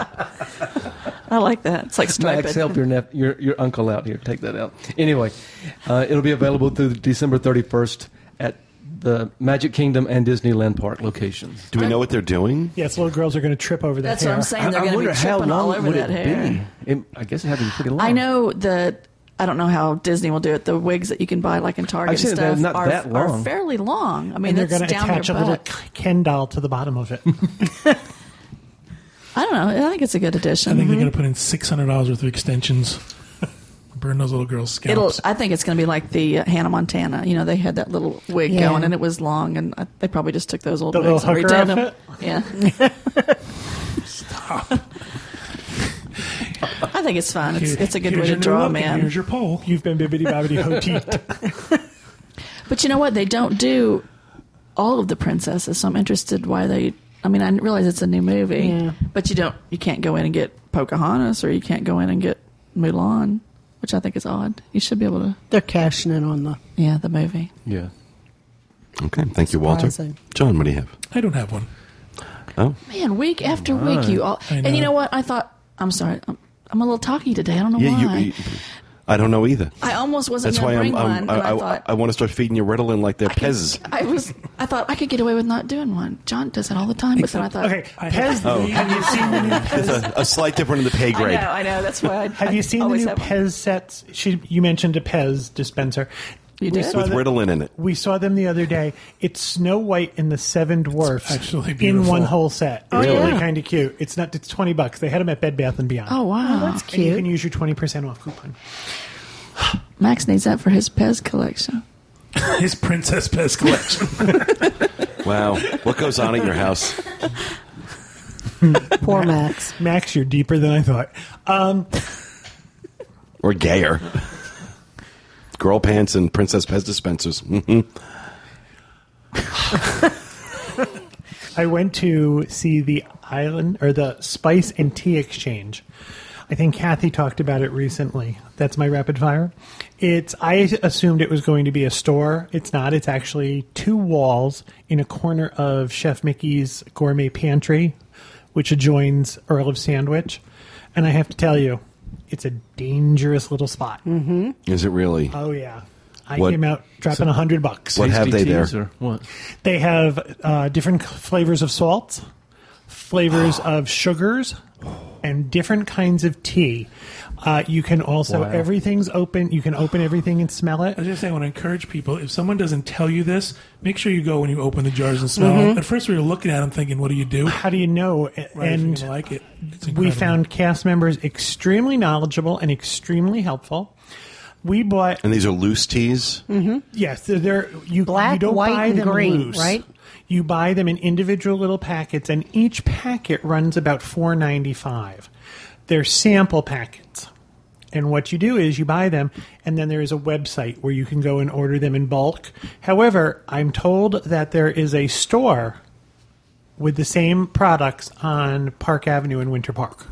I like that. It's like striped. Max, help your, nep- your your uncle out here. Take that out. Anyway, uh, it'll be available through December 31st at the Magic Kingdom and Disneyland Park locations. Do we know what they're doing? Yes, little girls are going to trip over that That's hair. what I'm saying. They're I, I going to wonder be how tripping long all over would that it hair. be? It, I guess it had to be pretty long. I know that I don't know how Disney will do it. The wigs that you can buy, like in Target I've seen and they're stuff, not are, that are fairly long. I mean, and they're going to down attach a their little butt. Ken doll to the bottom of it. *laughs* I don't know. I think it's a good addition. I addition. think they're going to put in six hundred dollars worth of extensions. *laughs* Burn those little girls' It'll. scalps. I think it's going to be like the uh, Hannah Montana. You know, they had that little wig Yeah. going, and it was long, and I, they probably just took those old The wigs little and hooker redid them. Yeah, *laughs* Stop. *laughs* I think it's fun. It's, it's a good Here's way to draw look, them and in. Here's your poll. You've been bibbity bobbity hoteed. *laughs* But you know what? They don't do all of the princesses, so I'm interested why they. I mean, I realize it's a new movie, Yeah. but you don't. You can't go in and get Pocahontas, or you can't go in and get Mulan, which I think is odd. You should be able to. They're cashing in on the. Yeah, the movie. Yeah. Okay. Thank you, Walter. John, what do you have? I don't have one. Oh, Man, week after week, you all. And you know. know what? I thought. I'm sorry. I'm, I'm a little talky today. I don't know yeah. why. You, you, I don't know either. I almost wasn't That's why to I'm. I'm one, I, I, I, thought. I want to start feeding you Ritalin like they're Pez. I was. I thought I could get away with not doing one. John does it all the time, but then I thought. okay, I Pez. have- Have you seen the new Pez? *laughs* a, a slight difference in the pay grade. I grade. know. I know. That's why. I, Have I you seen the new have one. Pez sets? She, you mentioned a Pez dispenser. You did? With them- Ritalin in it. We saw them the other day. It's Snow White and the Seven Dwarfs actually in beautiful. one whole set. It's Really? really kind of cute. It's not. It's twenty bucks. They had them at Bed Bath and Beyond. Oh wow. That's and you can cute. use your twenty percent off coupon. *sighs* Max needs that for his Pez collection. *laughs* His Princess Pez collection. *laughs* Wow. What goes on at your house? *laughs* Poor Max. Max, you're deeper than I thought. Um, Or gayer? Girl pants and Princess Pez dispensers. hmm *laughs* I went to see the island or the Spice and Tea Exchange. I think Kathy talked about it recently. That's my rapid fire. It's I assumed it was going to be a store. It's not. It's actually two walls in a corner of Chef Mickey's gourmet pantry, which adjoins Earl of Sandwich. And I have to tell you, it's a dangerous little spot. Mm-hmm. Is it really? Oh yeah. I What- came out dropping a hundred bucks. What have they there? Teas Or what? They have uh, different flavors of salts, flavors *gasps* of sugars, and different kinds of tea. Uh, you can also Wow. everything's open. You can open everything and smell it. I was just saying, I want to encourage people. If someone doesn't tell you this, make sure you go when you open the jars and smell them. At first, we were looking at them, thinking, "What do you do?" How do you know? Right, if and you like it, we found cast members extremely knowledgeable and extremely helpful. We bought And these are loose teas. yes, they're, they're you Black, you don't white, buy and them green, loose, right? You buy them in individual little packets, and each packet runs about four ninety five. They're sample packets. And what you do is you buy them, and then there is a website where you can go and order them in bulk. However, I'm told that there is a store with the same products on Park Avenue in Winter Park.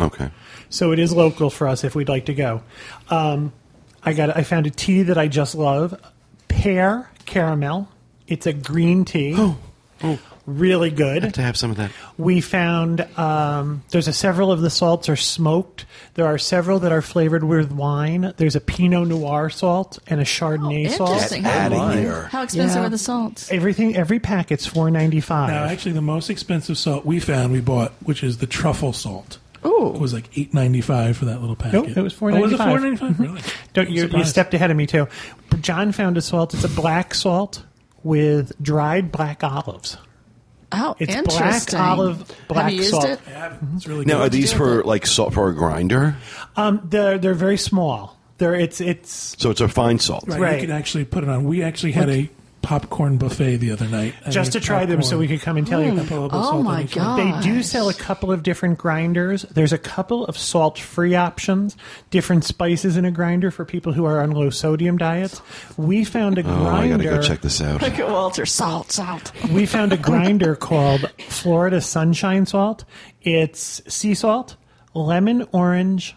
Okay. So it is local for us if we'd like to go. Um, I got. I found a tea that I just love, pear caramel. It's a green tea. *gasps* Really good. I good. have to have some of that. We found um, there's a several of the salts are smoked. There are several that are flavored with wine. There's a Pinot Noir salt and a Chardonnay salt. Interesting. Get outta How- here. How expensive Yeah. are the salts? Everything, every packet's four ninety five. Now, actually, the most expensive salt we found, we bought, which is the truffle salt. Ooh. It was like eight ninety five for that little packet. Nope, it was Oh, was it $4.95. four ninety five? Really? *laughs* Don't you? You stepped ahead of me too. John found a salt. It's a black salt with dried black olives. Oh, It's interesting. black olive, black Have you used salt. it? Yeah, it's really Now, good. are these for it? like salt for a grinder? Um, they're they're very small. They're it's it's So it's a fine salt. right, right. You can actually put it on. We actually had a popcorn buffet the other night. I just to made try them so we could come and tell you. I a little bit of Oh my. God. They do sell a couple of different grinders. There's a couple of salt free options, different spices in a grinder for people who are on low sodium diets. We found a Oh, I gotta go check this out. Look at Walter. Salt, salt. we found a grinder *laughs* called Florida Sunshine Salt. It's sea salt, lemon, orange,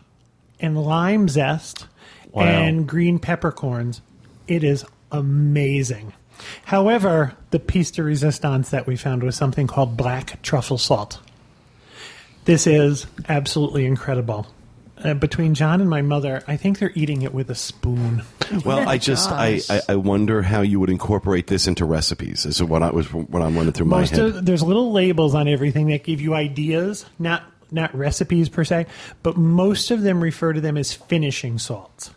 and lime zest, Wow. and green peppercorns. It is amazing. However, the piece de resistance that we found was something called black truffle salt. This is absolutely incredible. Uh, between John and my mother, I think they're eating it with a spoon. *laughs* Well, I just I, I, I wonder how you would incorporate this into recipes. Is what I was what I'm running through my Most head. of there's little labels on everything that give you ideas, not not recipes per se, but most of them refer to them as finishing salts,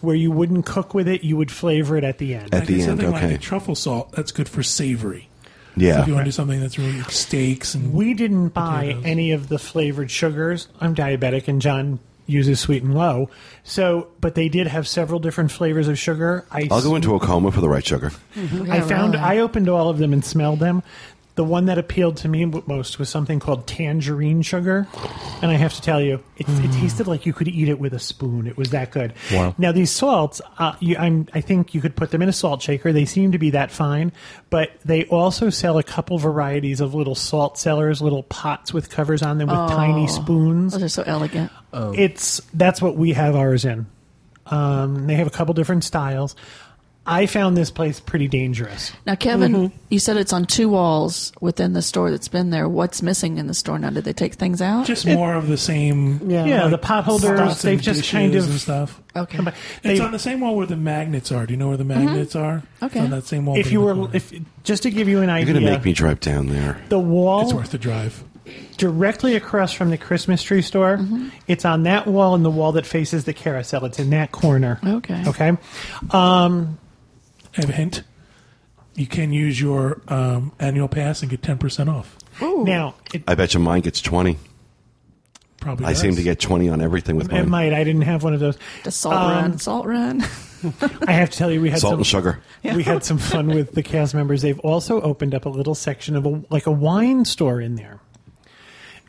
where you wouldn't cook with it, you would flavor it at the end. At Like the end, something okay. like a truffle salt, that's good for savory. So yeah. if you want to do something that's really like steaks and we didn't buy Potatoes. any of the flavored sugars. I'm diabetic, and John uses sweet and low. So, but they did have several different flavors of sugar. I I'll go into a coma for the right sugar. I found really. I opened all of them and smelled them. The one that appealed to me most was something called tangerine sugar, and I have to tell you, it, it tasted like you could eat it with a spoon. It was that good. Wow. Now these salts, uh, you, I'm, I think you could put them in a salt shaker. They seem to be that fine, but they also sell a couple varieties of little salt cellars, little pots with covers on them with tiny spoons. Those are so elegant. It's that's what we have ours in. Um, they have a couple different styles. I found this place pretty dangerous. Now, Kevin, Mm-hmm. you said it's on two walls within the store that's been there. What's missing in the store now? Did they take things out? just more of the same. Yeah. Yeah, like, the pot holders, they've just kind of- and stuff. okay. It's they- on the same wall where the magnets are. Do you know where the magnets are? It's Okay. on that same wall. if you were, if just to give you an idea, You're gonna make me drive down there. the wall it's worth the drive. directly across from the Christmas tree store. Mm-hmm. It's on that wall and the wall that faces the carousel. It's in that corner. Okay. Okay. I have a hint. You can use your um, annual pass and get ten percent off. Now it, I bet you mine gets twenty. Probably. I seem to get twenty on everything with it mine. might. I didn't have one of those. The salt Um, run, salt run. I have to tell you, we had Salt some and sugar. *laughs* we had some fun with the cast members. They've also opened up a little section of a, like a wine store in there.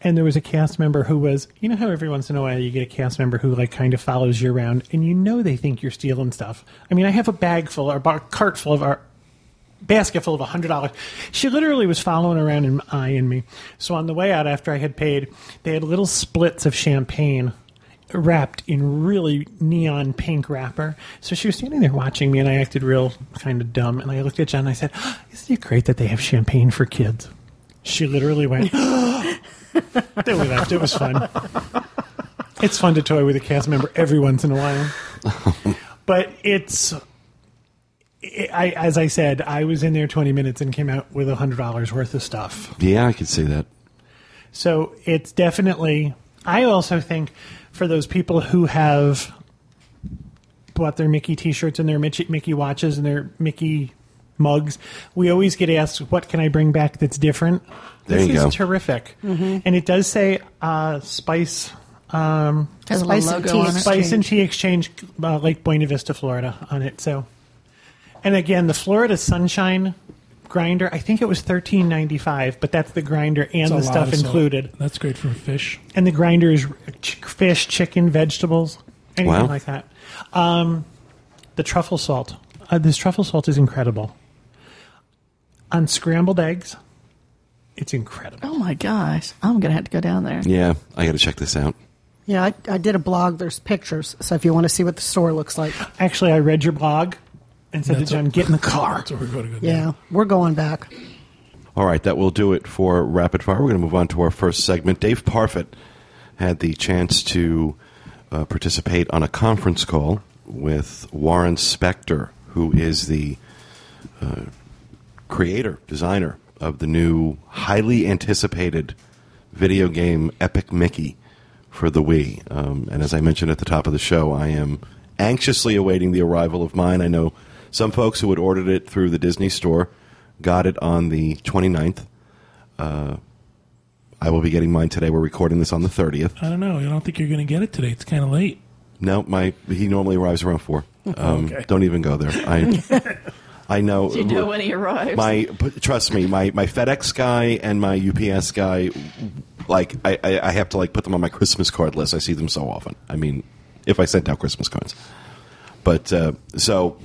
And there was a cast member who was, you know how every once in a while you get a cast member who like kind of follows you around, and you know they think you're stealing stuff. I mean, I have a bag full or a cart full of our basket full of hundred dollars. She literally was following around and eyeing me. So on the way out, after I had paid, they had little splits of champagne wrapped in really neon pink wrapper. So she was standing there watching me, and I acted real kind of dumb. And I looked at John and I said, "Isn't it great that they have champagne for kids?" She literally went. *gasps* Oh, then we left. It was fun. It's fun to toy with a cast member every once in a while. but it's I, as I said, I was in there 20 minutes and came out with $100 worth of stuff. Yeah, I could see that. So it's definitely. I also think for those people who have bought their Mickey T-shirts and their Mickey watches and their Mickey mugs, we always get asked, "What can I bring back that's different?" There this you is go. terrific, and it does say uh, Spice. Um, Has a Spice and logo tea on it. Spice and Tea Exchange, uh, Lake Buena Vista, Florida, on it. So, and again, the Florida Sunshine grinder. I think it was thirteen ninety five, but that's the grinder and It's the stuff of salt. included. That's great for fish. And the grinder is ch- fish, chicken, vegetables, anything Wow. like that. Um, the truffle salt. Uh, this truffle salt is incredible. On scrambled eggs, it's incredible. Oh my gosh, I'm gonna have to go down there. Yeah, I got to check this out. Yeah, I, I did a blog. There's pictures. So if you want to see what the store looks like, Actually, I read your blog and said That's to John, what- "Get in the car." *laughs* That's where we're going to go. yeah, we're going back. All right, that will do it for Rapid Fire. We're going to move on to our first segment. Dave Parfitt had the chance to uh, participate on a conference call with Warren Spector, who is the uh, creator, designer of the new, highly anticipated video game Epic Mickey for the Wii. Um, and as I mentioned at the top of the show, I am anxiously awaiting the arrival of mine. I know some folks who had ordered it through the Disney store got it on the 29th. Uh, I will be getting mine today. We're recording this on the 30th. I don't know. I don't think you're going to get it today. It's kind of late. No, my he normally arrives around four. *laughs* Um, Okay. Don't even go there. I *laughs* I know. You know when he arrives. My trust me, my my FedEx guy and my UPS guy, like I, I I have to like put them on my Christmas card list. I see them so often. I mean, if I sent out Christmas cards, but uh, so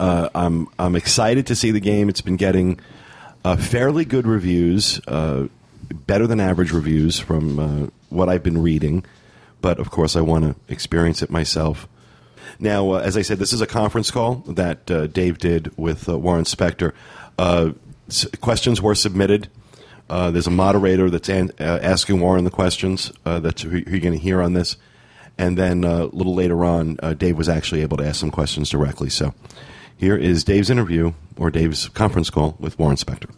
uh, I'm I'm excited to see the game. It's been getting uh, fairly good reviews, uh, better than average reviews from uh, what I've been reading. But of course, I want to experience it myself. Now, uh, as I said, this is a conference call that uh, Dave did with uh, Warren Spector. Uh, s- questions were submitted. Uh, there's a moderator that's an, uh, asking Warren the questions uh, that who, who you're going to hear on this. And then uh, a little later on, uh, Dave was actually able to ask some questions directly. So here is Dave's interview or Dave's conference call with Warren Spector.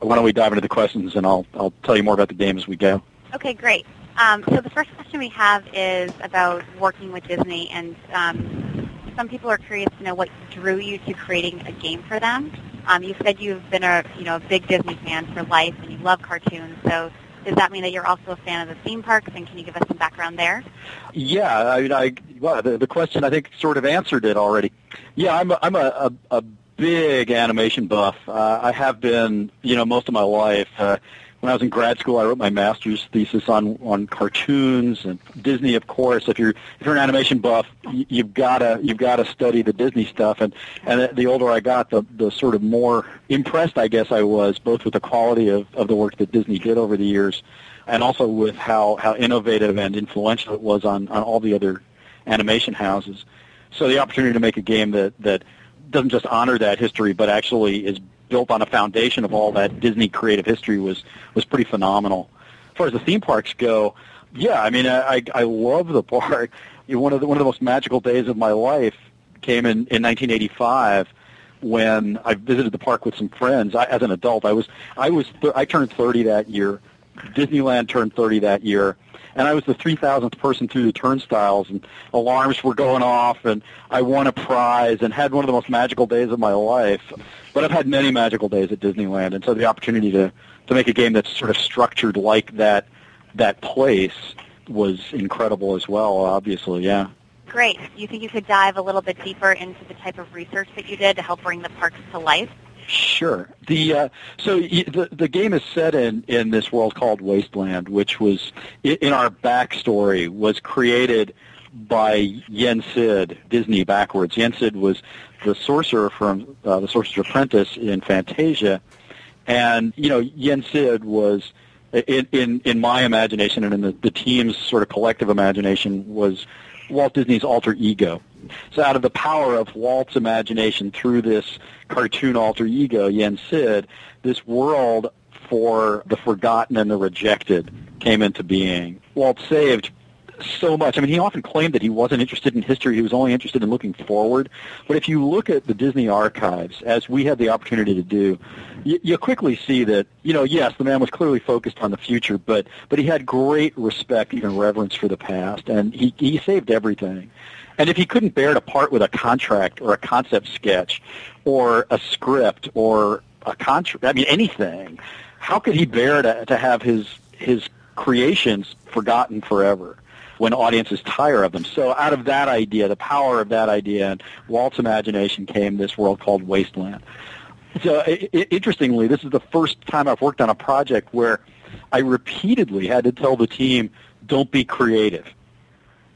Why don't we dive into the questions and I'll I'll tell you more about the game as we go. Okay, great. Um, so the first question we have is about working with Disney, and um, some people are curious to know what drew you to creating a game for them. Um, you said you've been a you know a big Disney fan for life, and you love cartoons. So does that mean that you're also a fan of the theme parks? And can you give us some background there? Yeah, I mean, I well, the, the question I think sort of answered it already. Yeah, I'm a, I'm a, a, a big animation buff. Uh, I have been, you know, most of my life. Uh, when I was in grad school, I wrote my master's thesis on on cartoons and Disney. Of course, if you're if you're an animation buff, you, you've gotta you've gotta study the Disney stuff. And and the older I got, the the sort of more impressed I guess I was, both with the quality of of the work that Disney did over the years, and also with how how innovative and influential it was on on all the other animation houses. So the opportunity to make a game that that doesn't just honor that history, but actually is built on a foundation of all that Disney creative history was was pretty phenomenal. As far as the theme parks go, yeah, I mean, I I love the park. *laughs* One of the one of the most magical days of my life came in in 1985 when I visited the park with some friends. I, as an adult, I was I was th- I turned 30 that year. Disneyland turned 30 that year and I was the 3,000th person through the turnstiles, and alarms were going off, and I won a prize and had one of the most magical days of my life. But I've had many magical days at Disneyland, and so the opportunity to to make a game that's sort of structured like that that place was incredible as well. Obviously, yeah. Great. Do you think you could dive a little bit deeper into the type of research that you did to help bring the parks to life? Sure. The uh, so the the game is set in in this world called Wasteland, which was in our backstory was created by Yen Sid, Disney backwards. Yen Sid was the sorcerer from uh, the Sorcerer's Apprentice in Fantasia, and you know Yen Sid was in in, in my imagination and in the, the team's sort of collective imagination was Walt Disney's alter ego. So out of the power of Walt's imagination through this cartoon alter ego, Yen Sid, this world for the forgotten and the rejected came into being. Walt saved so much. I mean, he often claimed that he wasn't interested in history; he was only interested in looking forward. But if you look at the Disney archives, as we had the opportunity to do, you, you quickly see that you know, yes, the man was clearly focused on the future, but but he had great respect, even reverence for the past, and he he saved everything. And if he couldn't bear to part with a contract or a concept sketch or a script or a contract, I mean anything, how could he bear to, to have his his creations forgotten forever? When audiences tire of them. So out of that idea, the power of that idea, and Walt's imagination came this world called Wasteland. So interestingly, this is the first time I've worked on a project where I repeatedly had to tell the team, "Don't be creative."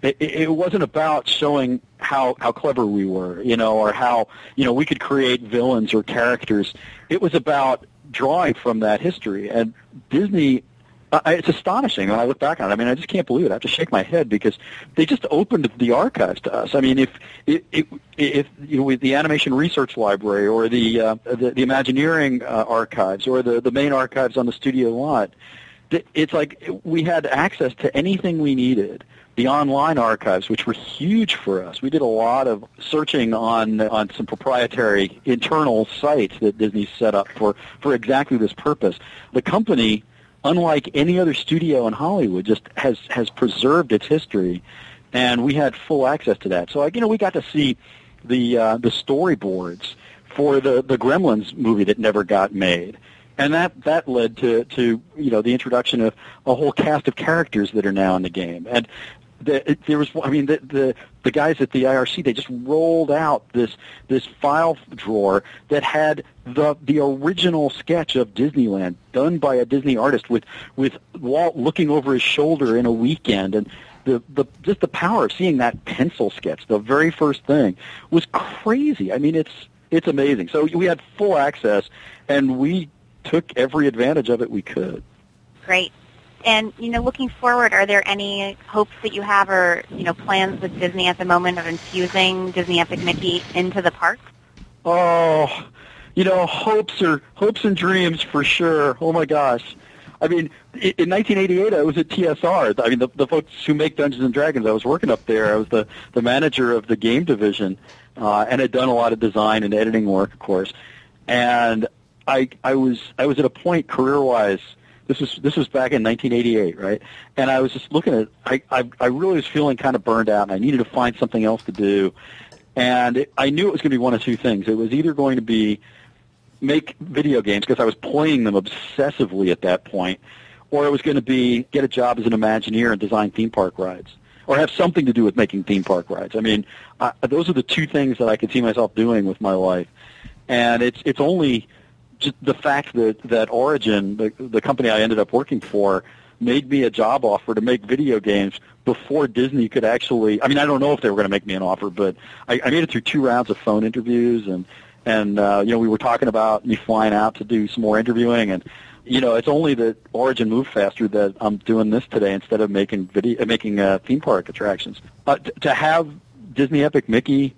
It, it wasn't about showing how how clever we were, you know, or how you know we could create villains or characters. It was about drawing from that history, and Disney It's astonishing when I look back on it. I mean, I just can't believe it. I have to shake my head because they just opened the archives to us. I mean, if if, if you know, the Animation Research Library or the uh, the, the Imagineering uh, archives or the the main archives on the studio lot, it's like we had access to anything we needed. The online archives, which were huge for us, we did a lot of searching on on some proprietary internal sites that Disney set up for for exactly this purpose. The company unlike any other studio in Hollywood, just has has preserved its history, and we had full access to that. So, like you know, we got to see the uh, the storyboards for the the Gremlins movie that never got made, and that that led to to you know the introduction of a whole cast of characters that are now in the game, and the, there was I mean the, the the guys at the IRC they just rolled out this this file drawer that had the the original sketch of Disneyland done by a Disney artist with with Walt looking over his shoulder in a weekend. And the the just the power of seeing that pencil sketch the very first thing was crazy. I mean it's it's amazing. So we had full access and we took every advantage of it we could. Great and you know, looking forward, are there any hopes that you have, or you know, plans with Disney at the moment of infusing Disney Epic Mickey into the park? Oh, you know, hopes or hopes and dreams for sure. Oh my gosh. I mean, in 1988, I was at TSR. I mean, the, the folks who make Dungeons and Dragons, I was working up there. I was the, the manager of the game division, uh, and had done a lot of design and editing work, of course. And I, I was, I was at a point career-wise this was this was back in 1988, right? And I was just looking at I I, I really was feeling kind of burned out, and I needed to find something else to do. And it, I knew it was going to be one of two things. It was either going to be make video games because I was playing them obsessively at that point, or it was going to be get a job as an Imagineer and design theme park rides, or have something to do with making theme park rides. I mean, I, those are the two things that I could see myself doing with my life. And it's it's only the fact that that Origin, the, the company I ended up working for, made me a job offer to make video games before Disney could actually. I mean, I don't know if they were going to make me an offer, but I, I made it through two rounds of phone interviews, and and uh, you know we were talking about me flying out to do some more interviewing, and you know it's only that Origin moved faster that I'm doing this today instead of making video, making uh, theme park attractions. Uh, t- to have Disney Epic Mickey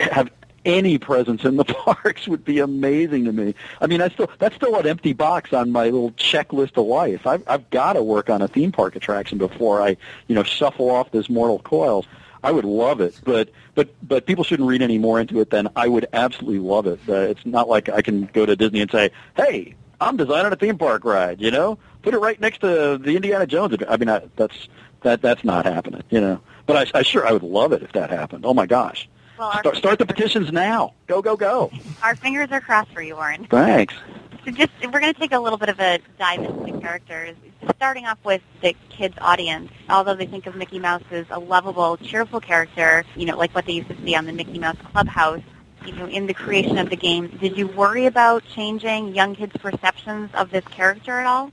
have any presence in the *laughs* parks would be amazing to me. I mean, that's still that's still an empty box on my little checklist of life. I've I've got to work on a theme park attraction before I you know shuffle off this mortal coils. I would love it, but but but people shouldn't read any more into it than I would absolutely love it. Uh, it's not like I can go to Disney and say, "Hey, I'm designing a theme park ride," you know, put it right next to the Indiana Jones. I mean, I, that's that that's not happening, you know. But I, I sure I would love it if that happened. Oh my gosh. Well, Start, start the petitions now. Go, go, go. our fingers are crossed for you, Warren. Thanks. So just we're going to take a little bit of a dive into the characters. Starting off with the kids' audience, although they think of Mickey Mouse as a lovable, cheerful character, you know, like what they used to see on the Mickey Mouse Clubhouse. You know, in the creation of the game, did you worry about changing young kids' perceptions of this character at all?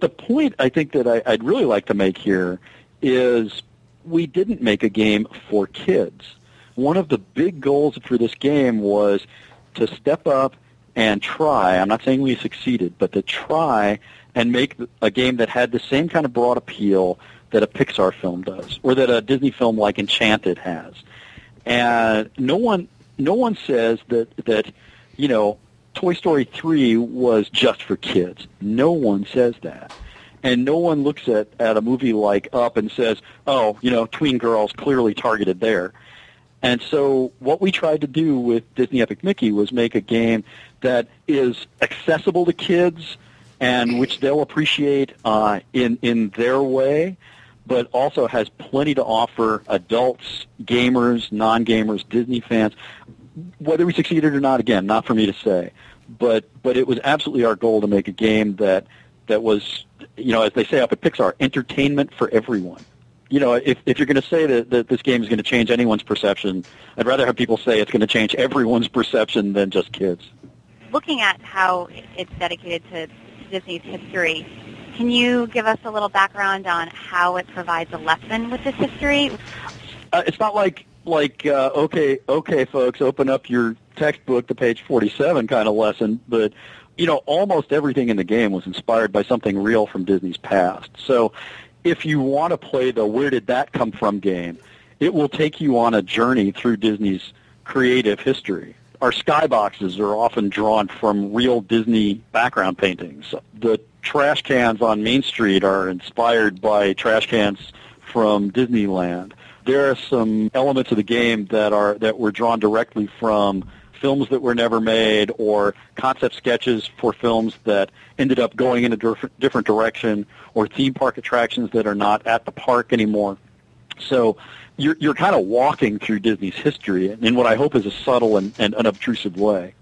The point I think that I, I'd really like to make here is we didn't make a game for kids. One of the big goals for this game was to step up and try. I'm not saying we succeeded, but to try and make a game that had the same kind of broad appeal that a Pixar film does, or that a Disney film like Enchanted has. And no one, no one says that that you know Toy Story 3 was just for kids. No one says that. and no one looks at, at a movie like Up and says, oh, you know, tween girls clearly targeted there. And so what we tried to do with Disney Epic Mickey was make a game that is accessible to kids and which they'll appreciate uh, in in their way, but also has plenty to offer adults, gamers, non-gamers, Disney fans. Whether we succeeded or not, again, not for me to say, but but it was absolutely our goal to make a game that that was, you know, as they say up at Pixar, entertainment for everyone you know, if, if you're going to say that, that this game is going to change anyone's perception, I'd rather have people say it's going to change everyone's perception than just kids. Looking at how it's dedicated to Disney's history, can you give us a little background on how it provides a lesson with this history? Uh, it's not like like uh, okay, okay, folks, open up your textbook to page 47 kind of lesson, but you know, almost everything in the game was inspired by something real from Disney's past. So if you want to play the where did that come from game, it will take you on a journey through Disney's creative history. Our skyboxes are often drawn from real Disney background paintings. The trash cans on Main Street are inspired by trash cans from Disneyland. There are some elements of the game that are that were drawn directly from films that were never made or concept sketches for films that ended up going in a different, different direction or theme park attractions that are not at the park anymore. So you're, you're kind of walking through Disney's history in what I hope is a subtle and, and unobtrusive way.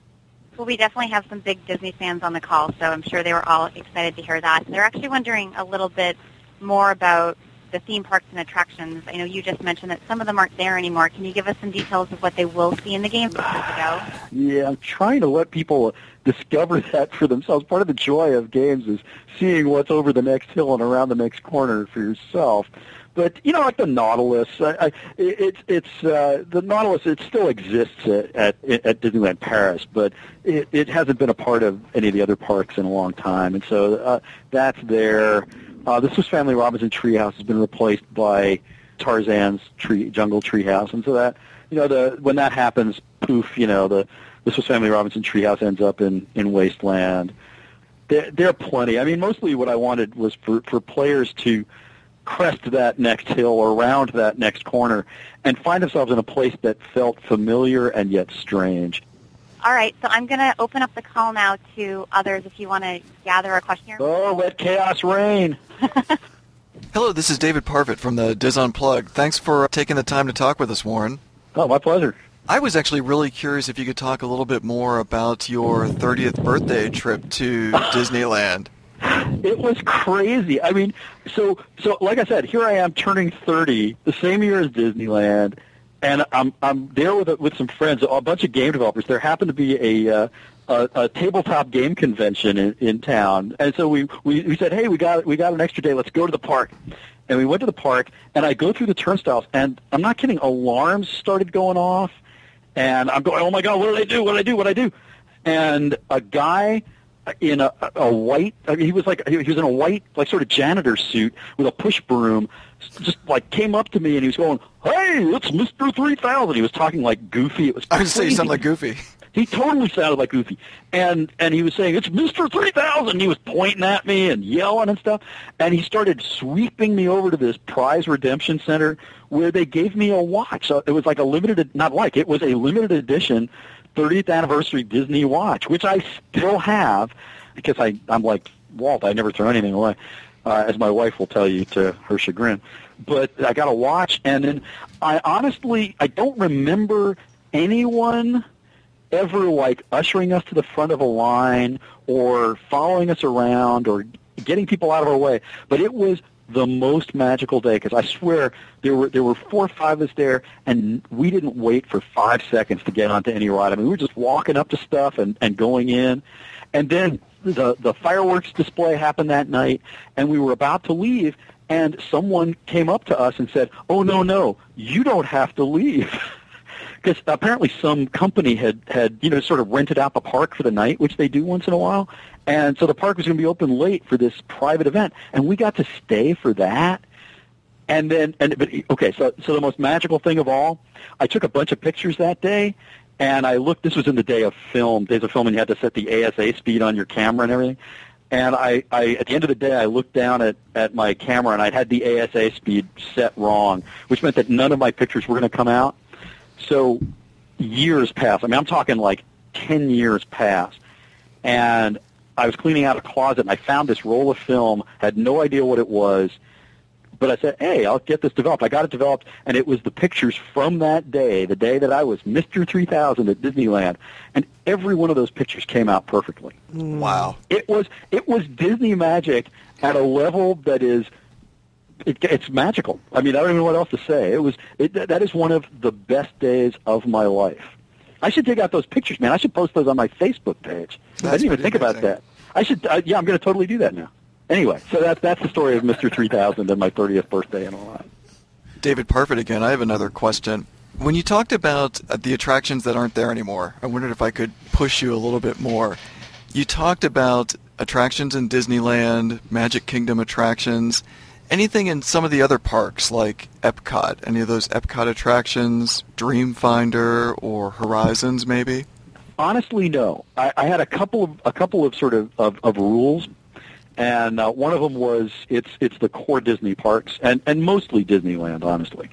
Well, we definitely have some big Disney fans on the call, so I'm sure they were all excited to hear that. They're actually wondering a little bit more about the theme parks and attractions. I know you just mentioned that some of them aren't there anymore. Can you give us some details of what they will see in the game? *sighs* Yeah, I'm trying to let people discover *laughs* that for themselves. Part of the joy of games is seeing what's over the next hill and around the next corner for yourself. But you know, like the Nautilus, I, I, it's it's uh, the Nautilus. It still exists at, at at Disneyland Paris, but it, it hasn't been a part of any of the other parks in a long time, and so uh, that's there. Uh, the Swiss Family Robinson Treehouse has been replaced by Tarzan's tree, Jungle Treehouse, and so that you know the when that happens, poof, you know the the Swiss Family Robinson Treehouse ends up in in Wasteland. There, there are plenty. I mean, mostly what I wanted was for for players to crest that next hill or around that next corner and find themselves in a place that felt familiar and yet strange. All right, so I'm going to open up the call now to others if you want to gather a question. Oh, let chaos reign. *laughs* Hello, this is David Parfitt from the DIS Unplugged. Thanks for taking the time to talk with us, Warren. Oh, my pleasure. I was actually really curious if you could talk a little bit more about your 30th birthday trip to *laughs* Disneyland. It was crazy. I mean, so so like I said, here I am turning 30, the same year as Disneyland and I'm I'm there with with some friends, a bunch of game developers. There happened to be a uh, a, a tabletop game convention in, in town, and so we, we we said, hey, we got we got an extra day. Let's go to the park. And we went to the park, and I go through the turnstiles, and I'm not kidding. Alarms started going off, and I'm going, oh my god, what did I do? What did I do? What did I do? And a guy in a, a white, I mean, he was like he was in a white, like sort of janitor suit with a push broom, just like came up to me and he was going, "Hey, it's Mister 3000." He was talking like Goofy. It was. I was say you sound like Goofy. *laughs* He totally sounded like Goofy, and and he was saying it's Mister 3000. He was pointing at me and yelling and stuff, and he started sweeping me over to this prize redemption center where they gave me a watch. So it was like a limited, not like it was a limited edition 30th anniversary Disney watch, which I still have because I I'm like Walt. I never throw anything away, uh, as my wife will tell you to her chagrin. But I got a watch, and then I honestly I don't remember anyone ever like ushering us to the front of a line or following us around or getting people out of our way. But it was the most magical day because I swear there were there were four or five of us there, and we didn't wait for five seconds to get onto any ride. I mean, we were just walking up to stuff and and going in, and then the the fireworks display happened that night, and we were about to leave, and someone came up to us and said, "Oh no, no, you don't have to leave." *laughs* because apparently some company had had you know sort of rented out the park for the night, which they do once in a while, and so the park was going to be open late for this private event, and we got to stay for that. And then, and but okay, so so the most magical thing of all, I took a bunch of pictures that day, and I looked. This was in the day of film, days of film, and you had to set the ASA speed on your camera and everything. And I, I, at the end of the day, I looked down at, at my camera and I'd had the ASA speed set wrong, which meant that none of my pictures were going to come out. So years passed. I mean, I'm talking like 10 years passed. And I was cleaning out a closet and I found this roll of film, had no idea what it was, but I said, hey, I'll get this developed. I got it developed, and it was the pictures from that day, the day that I was Mr. 3000 at Disneyland, and every one of those pictures came out perfectly. Wow. It was it was Disney magic at a level that is it, it's magical. I mean, I don't even know what else to say. It was it, that is one of the best days of my life. I should dig out those pictures, man. I should post those on my Facebook page. I didn't even pretty think about that. I should. Uh, yeah, I'm going to totally do that now. Anyway, so that's that's the story of Mr. 3000 and my 30th birthday and all that. David Parfitt again. I have another question. When you talked about uh, the attractions that aren't there anymore, I wondered if I could push you a little bit more. You talked about attractions in Disneyland, Magic Kingdom attractions, anything in some of the other parks like Epcot, any of those Epcot attractions, Dreamfinder or Horizons maybe? Honestly, no. I, I had a couple of a couple of sort of of, of rules, and uh, one of them was it's it's the core Disney parks and and mostly Disneyland, honestly.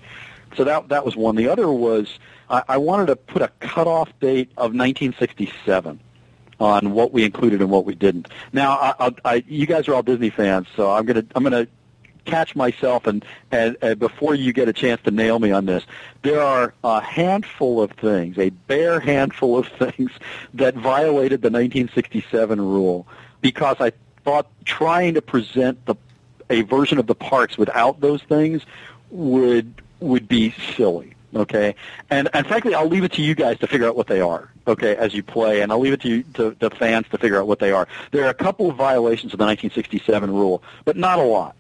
So that that was one. The other was I, I wanted to put a cutoff date of 1967 on what we included and what we didn't. Now, I, I, I, you guys are all Disney fans, so I'm gonna I'm gonna catch myself and, and, and before you get a chance to nail me on this, there are a handful of things, a bare handful of *laughs* things that violated the 1967 rule because I thought trying to present the a version of the parks without those things would would be silly. Okay, and and frankly, I'll leave it to you guys to figure out what they are. Okay, as you play, and I'll leave it to you, to the fans to figure out what they are. There are a couple of violations of the 1967 rule, but not a lot.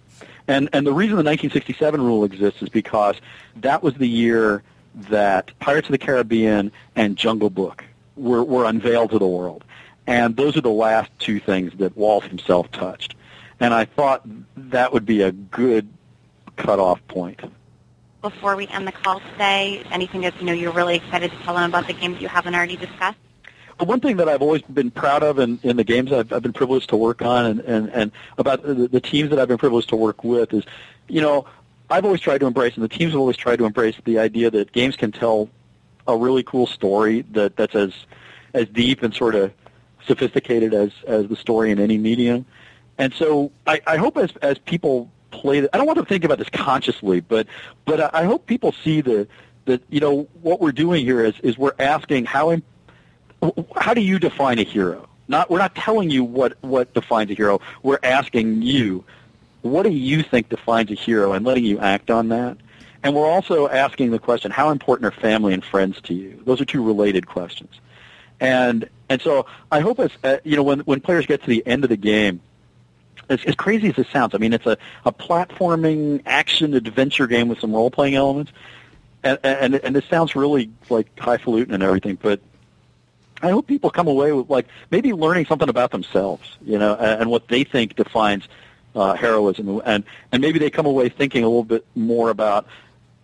And and the reason the 1967 rule exists is because that was the year that Pirates of the Caribbean and Jungle Book were were unveiled to the world, and those are the last two things that Walt himself touched. And I thought that would be a good cutoff point. Before we end the call today, anything that you know you're really excited to tell them about the game that you haven't already discussed? One thing that I've always been proud of in, in the games I've, I've been privileged to work on and, and, and about the, the teams that I've been privileged to work with is, you know, I've always tried to embrace, and the teams have always tried to embrace the idea that games can tell a really cool story that, that's as, as deep and sort of sophisticated as, as the story in any medium. And so I, I hope as, as people play, I don't want to think about this consciously, but, but I I hope people see the, that, you know, what we're doing here is, is we're asking how how do you define a hero? Not we're not telling you what what defines a hero. We're asking you, what do you think defines a hero, and letting you act on that. And we're also asking the question, how important are family and friends to you? Those are two related questions. And and so I hope as uh, you know when when players get to the end of the game, as, as crazy as it sounds, I mean it's a, a platforming action adventure game with some role playing elements, and and and this sounds really like highfalutin and everything, but I hope people come away with like maybe learning something about themselves, you know, and, and what they think defines uh, heroism, and and maybe they come away thinking a little bit more about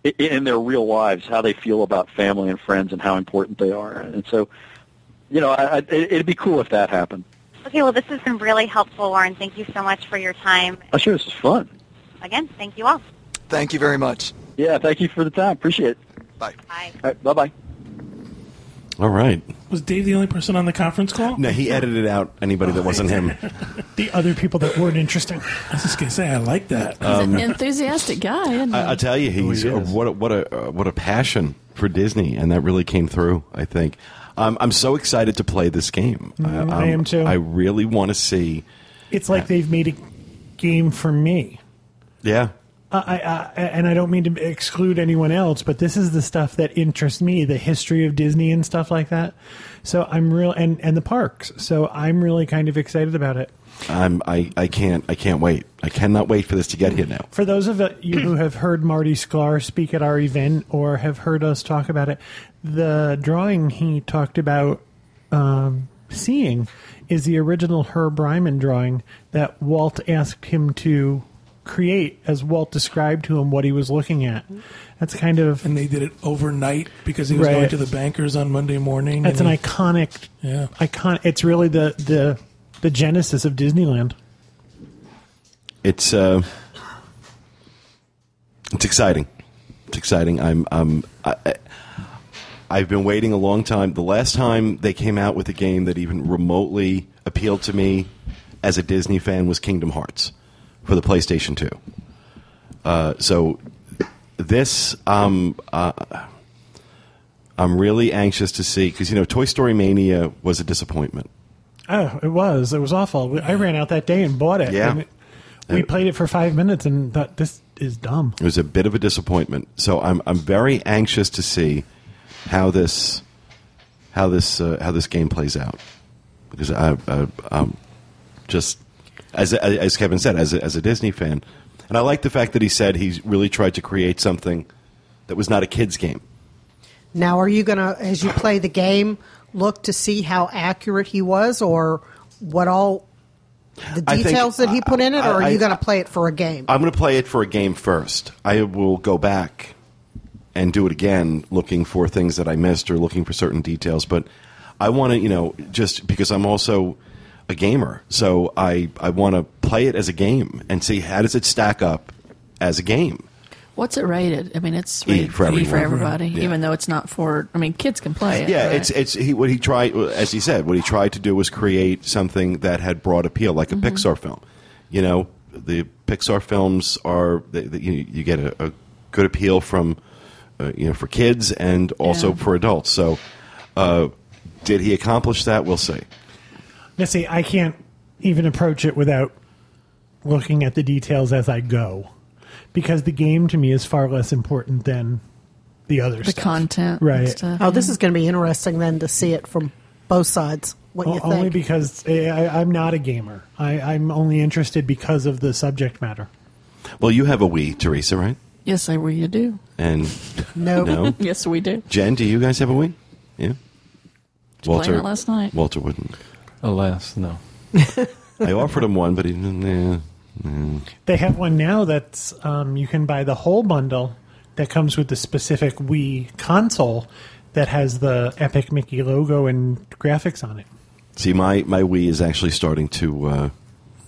in their real lives how they feel about family and friends and how important they are, and so, you know, I, I, it- it'd be cool if that happened. Okay, well, this has been really helpful, Warren. Thank you so much for your time. Oh, sure, this is fun. Again, thank you all. Thank you very much. Yeah, thank you for the time. Appreciate it. Bye. Bye. All right, bye bye. All right. Was Dave the only person on the conference call? No, he edited out anybody that wasn't him. *laughs* The other people that weren't interesting. I was just gonna say I like that. He's an enthusiastic guy. Isn't he? I, I tell you, he's he uh, what a, what a uh, what a passion for Disney, and that really came through. I think um, I'm so excited to play this game. Mm, I am too. I really want to see. It's like they've made a game for me. Yeah, I, I, and I don't mean to exclude anyone else, but this is the stuff that interests me, the history of Disney and stuff like that. So I'm real, and, and the parks. So I'm really kind of excited about it. I'm. I, I can't. I can't wait. I cannot wait for this to get here now. For those of you who *clears throat* have heard Marty Sklar speak at our event or have heard us talk about it, the drawing he talked about um, seeing is the original Herb Ryman drawing that Walt asked him to create as Walt described to him what he was looking at. That's kind of and they did it overnight because he was Right. going to the bankers on Monday morning. that's an he- iconic Yeah. icon it's really the the the genesis of Disneyland. it's uh, it's exciting. It's exciting. I'm um I, I- I've been waiting a long time. The last time they came out with a game that even remotely appealed to me as a Disney fan was Kingdom Hearts for the PlayStation Two. Uh, so this um uh, I'm really anxious to see because you know Toy Story Mania was a disappointment. Oh, it was. It was awful. I ran out that day and bought it. Yeah. And it- we played it for five minutes and thought this is dumb. It was a bit of a disappointment. So I'm I'm very anxious to see how this how this uh, how this game plays out because I, I um just as as Kevin said as a, as a Disney fan, and I like the fact that he said he's really tried to create something that was not a kids game. Now, are you going to, as you play the game, look to see how accurate he was or what all the I think- details that he put in it, or I- are you going to play it for a game? I'm going to play it for a game first. I will go back and do it again, looking for things that I missed or looking for certain details. But I want to, you know, just because I'm also a gamer, so I I want to play it as a game and see how does it stack up as a game. What's it rated? I mean, it's E rated for E for everyone. everybody, Yeah. even though it's not for. I mean, kids can play it. Yeah, right? it's it's he, what he tried, as he said, what he tried to do was create something that had broad appeal, like a Pixar film. You know, the Pixar films are they, they, you, you get a, a good appeal from uh, you know for kids and also Yeah. for adults. So, uh, did he accomplish that? We'll see. Now, see, I can't even approach it without looking at the details as I go, because the game to me is far less important than the other stuff. the stuff. content, and right? stuff, Oh, this is going to be interesting then to see it from both sides. What you O- only because eh, I, I'm not a gamer. I, I'm only interested because of the subject matter. Well, you have a Wii, Teresa, right? Yes, I we do. And No. *laughs* no, *laughs* Yes, we do. Jen, do you guys have a Wii? Yeah. playing it last night. Walter wouldn't. Alas, no. *laughs* I offered him one, but he didn't. eh. They have one now that's um, you can buy the whole bundle that comes with the specific Wii console that has the Epic Mickey logo and graphics on it. See, my, my Wii is actually starting to uh,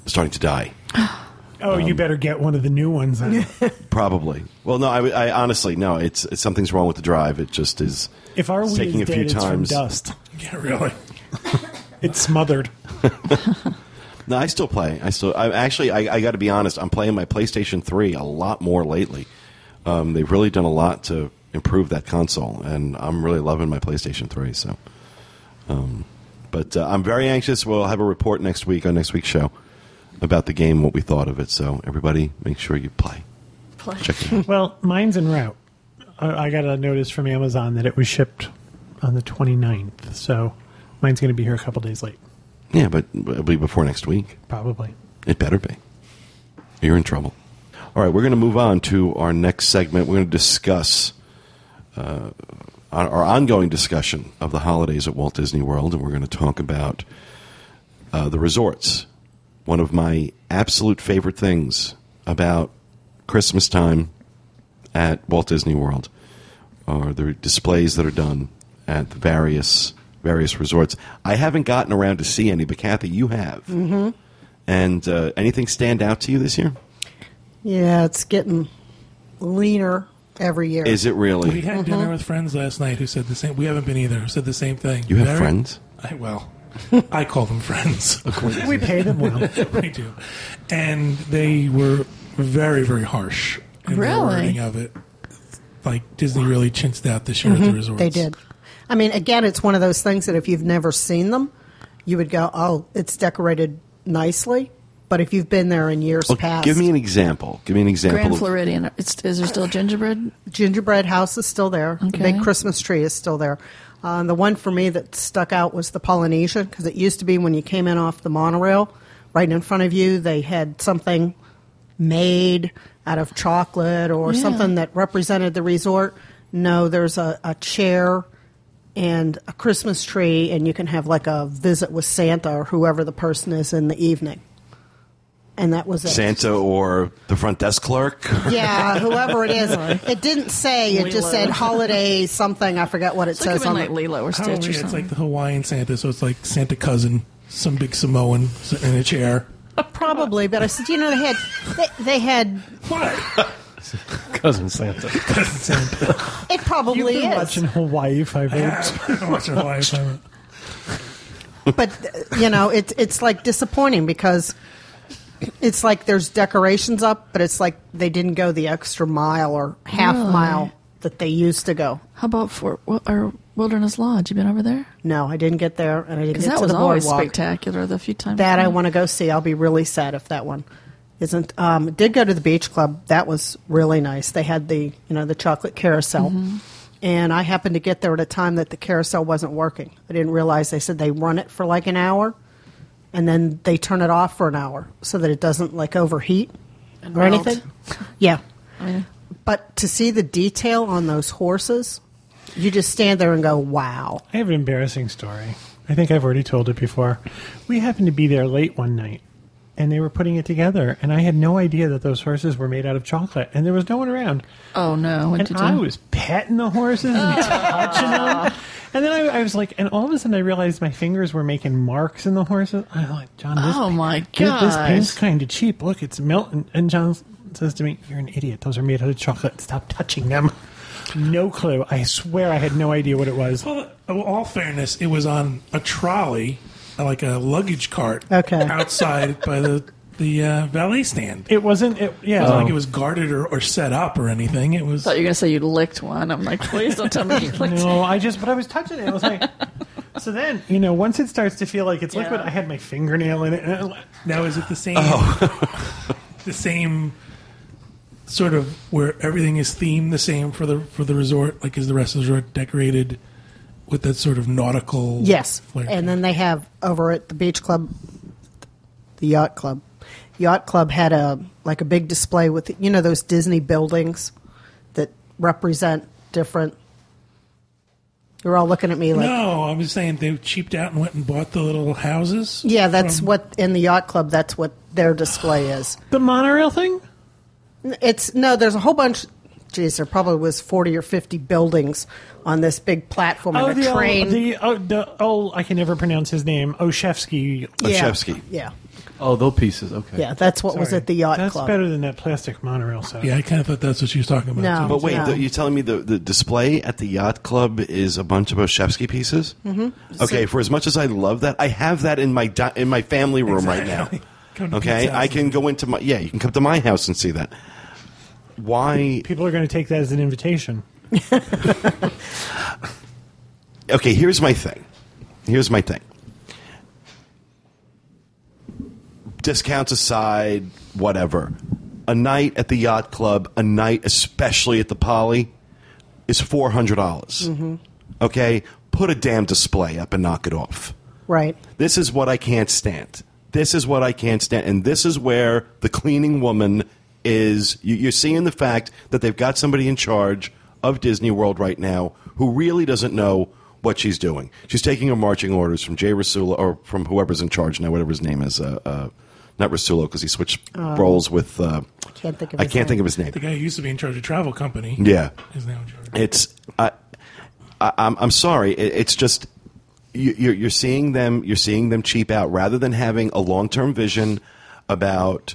starting to die. *gasps* Oh, you better get one of the new ones. Then. *laughs* Probably. Well, no, I, I honestly no. It's, it's something's wrong with the drive. It just is. if our it's Wii taking is a few dead, it's from times. dust. *laughs* Yeah, really. It's smothered. *laughs* No, I still play. I still. I actually. I, I got to be honest. I'm playing my PlayStation 3 a lot more lately. Um, they've really done a lot to improve that console, and I'm really loving my PlayStation 3. So, um, but uh, I'm very anxious. We'll have a report next week on next week's show about the game, what we thought of it. So, everybody, make sure you play. Play. Check it out. *laughs* Well, mine's en route. I I got a notice from Amazon that it was shipped on the 29th, so mine's going to be here a couple days late, yeah, but it'll be before next week. probably. It better be. You're in trouble. All right, we're going to move on to our next segment. We're going to discuss uh, our, ongoing discussion of the holidays at Walt Disney World, and we're going to talk about uh, the resorts. One of my absolute favorite things about Christmas time at Walt Disney World are the displays that are done at the various various resorts. I haven't gotten around to see any, but Kathy, you have. Mm-hmm. And uh, anything stand out to you this year? yeah, it's getting leaner every year. Is it really? We really? had dinner with friends last night who said the same. We haven't been either. Who said the same thing. You have Very- friends? I, well, I call them friends. *laughs* We pay them well. *laughs* we do, and they were very, very harsh in the Really? wording of it. Like Disney really chinched out this year at the resorts. They did. I mean, again, it's one of those things that if you've never seen them, you would go, "Oh, it's decorated nicely." But if you've been there in years Well, past, give me an example. Give me an example. Grand of- Floridian. It's, is there still gingerbread? gingerbread house is still there. The Okay. big Christmas tree is still there. Uh, the one for me that stuck out was the Polynesian because it used to be when you came in off the monorail, right in front of you, they had something made out of chocolate or Yeah. something that represented the resort. No, there's a, a chair and a Christmas tree, and you can have like a visit with Santa or whoever the person is in the evening. And that was it. Santa or the front desk clerk? Yeah, *laughs* whoever it is. It didn't say. It just said holiday something. I forget what it It's says been on like the. Lilo or Stitch yeah, or it's like the Hawaiian Santa, so it's like Santa cousin, some big Samoan in a chair. Probably, but I said, you know, they had they, they had *laughs* What? *laughs* Cousin Santa. it probably You've probably been is. watching Hawaii Five O. I'm watching Hawaii Five-O. but you know it's it's like disappointing because it's like there's decorations up but it's like they didn't go the extra mile or half Really? mile that they used to go How about Fort Wil- or Wilderness Lodge? You been over there? no i didn't get there and i didn't Because get that to was the always boardwalk spectacular. The few times that i want to go see i'll be really sad if that one isn't um did go to the beach club that was really nice they had the you know the chocolate carousel Mm-hmm. and i happened to get there at a time that the carousel wasn't working i didn't realize they said they run it for like an hour and then they turn it off for an hour so that it doesn't like overheat And or melt. anything *laughs* yeah Yeah. but to see the detail on those horses you just stand there and go wow I have an embarrassing story. I think I've already told it before. We happened to be there late one night, and they were putting it together, and I had no idea that those horses were made out of chocolate, and there was no one around. Oh no! What And I do? was petting the horses and *laughs* touching them. And then I, I was like, and all of a sudden I realized my fingers were making marks in the horses. I'm like, John, this, Oh, my this, this paint's kind of cheap. Look, it's melting. And John says to me, You're an idiot. Those are made out of chocolate. Stop touching them. No clue. I swear I had no idea what it was. Well, all fairness, it was on a trolley, like a luggage cart, Okay. outside by the the uh, valet stand. It wasn't, it, yeah. It wasn't like it was guarded or, or set up or anything. It was. thought you were going to say you licked one. I'm like, please don't tell me you *laughs* licked No, I just, but I was touching it. I was like, so then, you know, once it starts to feel like it's liquid, Yeah. Oh. I had my fingernail in it. And I, Now, is it the same? *laughs* the same sort of where everything is themed the same for the for the resort? Like, is the rest of the resort decorated with that sort of nautical? Yes, flair? and then they have over at the beach club, the yacht club. Yacht club had a like a big display with you know those Disney buildings that represent different. You're all looking at me like, no, I was saying they cheaped out and went and bought the little houses. yeah, that's from- what in the yacht club. That's what their display is. The monorail thing? It's no, there's a whole bunch. Geez, there probably was forty or fifty buildings on this big platform Oh, and a the, train. oh, the, oh, the, oh, I can never pronounce his name. Olszewski. yeah, Olszewski. yeah, Oh, those pieces. Okay. yeah. That's what was at the yacht That's club. better than that plastic monorail set. Yeah, I kind of thought that's what she was talking about. No. But wait, No. the, you're telling me the, the display at the yacht club is a bunch of Olszewski pieces? Mm-hmm. Okay, for as much as I love that, I have that in my di- in my family room right now. *laughs* Come to Okay, I can go into my yeah. You can come to my house and see that. Why? People are going to take that as an invitation. *laughs* Okay, here's my thing. Here's my thing. Discounts aside, whatever. A night at the yacht club, a night especially at the Poly, is four hundred dollars. Mm-hmm. Okay, put a damn display up and knock it off. right. This is what I can't stand. This is what I can't stand. And this is where the cleaning woman is. you- You're seeing the fact that they've got somebody in charge of Disney World right now who really doesn't know what she's doing. She's taking her marching orders from Jay Rasulo or from whoever's in charge now, whatever his name is. Uh, uh, not Rasulo because he switched roles with. Uh, Can't think of I his can't name. think of his name. The guy who used to be in charge of travel company Yeah is now in charge. it's I, I I'm I'm sorry. It, it's just you're you're seeing them you're seeing them cheap out rather than having a long term vision about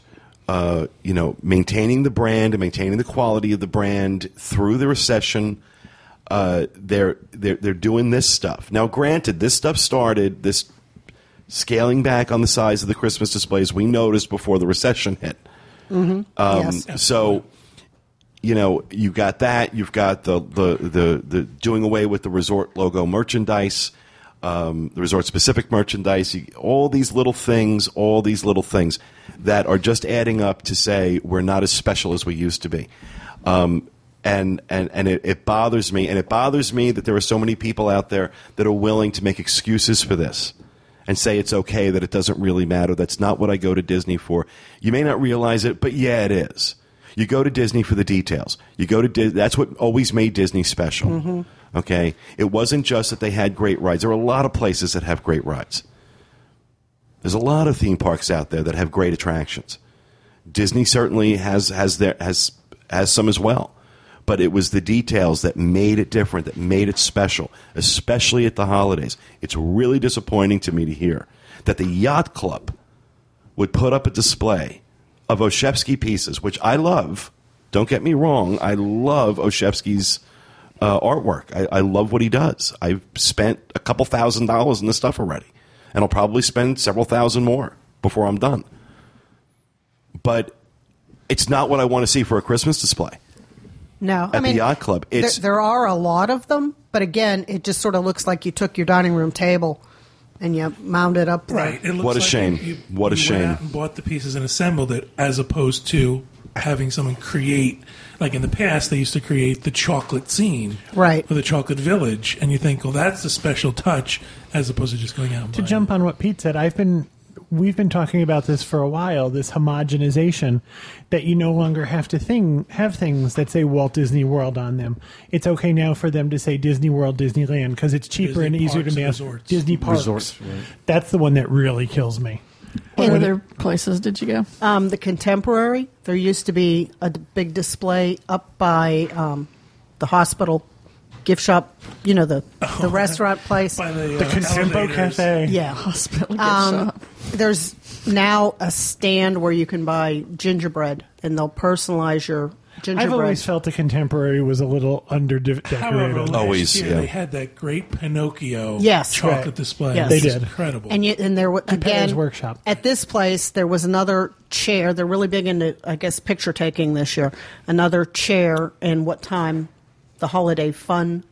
uh, you know maintaining the brand and maintaining the quality of the brand through the recession. Uh, they're they're they're doing this stuff now. Granted, this stuff started this scaling back on the size of the Christmas displays we noticed before the recession hit. Um, yes. So, you know, you got that. You've got the the the, the doing away with the resort logo merchandise, um, the resort specific merchandise. You, all these little things, all these little things that are just adding up to say we're not as special as we used to be. Um, and and and it, it bothers me, and it bothers me that there are so many people out there that are willing to make excuses for this and say it's okay that it doesn't really matter. That's not what I go to Disney for. You may not realize it, but yeah, it is. You go to Disney for the details. You go to Dis- that's what always made Disney special. Mm-hmm. Okay, it wasn't just that they had great rides. There are a lot of places that have great rides. There's a lot of theme parks out there that have great attractions. Disney certainly has has their has has some as well. But it was the details that made it different, that made it special, especially at the holidays. It's really disappointing to me to hear that the yacht club would put up a display of Olszewski pieces, which I love. Don't get me wrong, I love Olszewski's uh, artwork. I, I love what he does. I've spent a couple thousand dollars on this stuff already, and I'll probably spend several thousand more before I'm done. But it's not what I want to see for a Christmas display. No, I At the mean, yacht club, there, there are a lot of them, but again, it just sort of looks like you took your dining room table and you mounted up. Right. It looks What a like shame. You, What a you shame. Went out and bought the pieces and assembled it, as opposed to having someone create. Like in the past, they used to create the chocolate scene, Right. or the chocolate village, and you think, well, that's a special touch, as opposed to just going out. And to buying jump on what Pete said, I've been we've been talking about this for a while. This homogenization that you no longer have to thing have things that say Walt Disney World on them. It's okay now for them to say Disney World, Disneyland because it's cheaper Disney and easier to and mass. Resorts. Disney parks. Resorts, right. That's the one that really kills me. What In- other places did you go? Um, the contemporary, there used to be a big display up by um, the hospital gift shop. You know the the restaurant *laughs* place. by the, The uh, Contempo. Cafe. Yeah. *laughs* Hospital gift Um, shop. there's now a stand where you can buy gingerbread, and they'll personalize your gingerbread. I've always felt the contemporary was a little under However, decorated. last Always, year yeah. they had that great Pinocchio Yes. chocolate Right. display. Yes. They did. incredible. And you, and there wa- Competitors again Workshop. at this place there was another chair. They're really big into I guess picture taking this year. Another chair and what time the holiday fun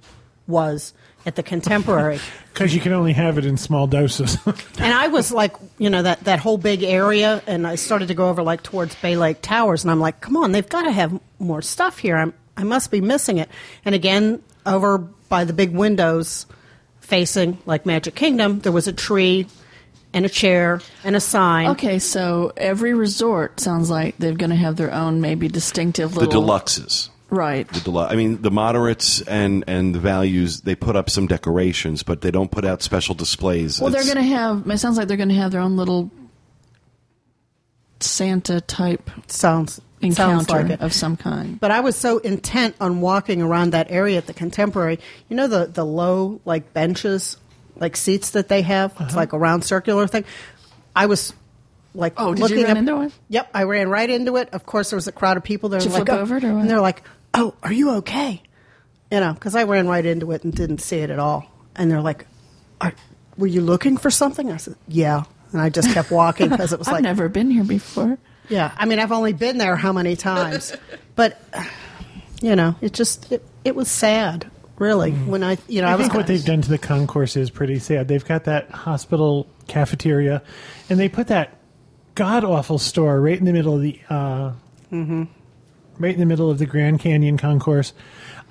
was at the Contemporary. *laughs* Because you can only have it in small doses. *laughs* and I was like, you know, that that whole big area, and I started to go over like towards Bay Lake Towers, and I'm like, come on, they've got to have more stuff here. I'm I must be missing it. And again, over by the big windows facing like Magic Kingdom, there was a tree and a chair and a sign. Okay, so every resort sounds like they're going to have their own maybe distinctive little the little deluxes. Right. The delu- I mean, the moderates and and the values they put up some decorations, but they don't put out special displays. Well, they're It's- going to have. It sounds like they're going to have their own little Santa type Sounds encounter sounds like it. of some kind. But I was so intent on walking around that area at the Contemporary. You know the the low like benches, like seats that they have. Uh-huh. It's like a round circular thing. I was like, Oh, did you looking run up- into one? Yep, I ran right into it. Of course, there was a crowd of people there. Did you like, flip oh, over it or what? and they're like, "Oh, are you okay?" You know, because I ran right into it and didn't see it at all. And they're like, are, "Were you looking for something?" I said, "Yeah." And I just kept walking because it was like *laughs* I've like, never been here before. yeah, I mean, I've only been there how many times, but you know, it just it, it was sad, really. When I you know I, I was think what they've done to the concourse is pretty sad. They've got that hospital cafeteria, and they put that god awful store right in the middle of the uh, Mm-hmm. Right in the middle of the Grand Canyon concourse.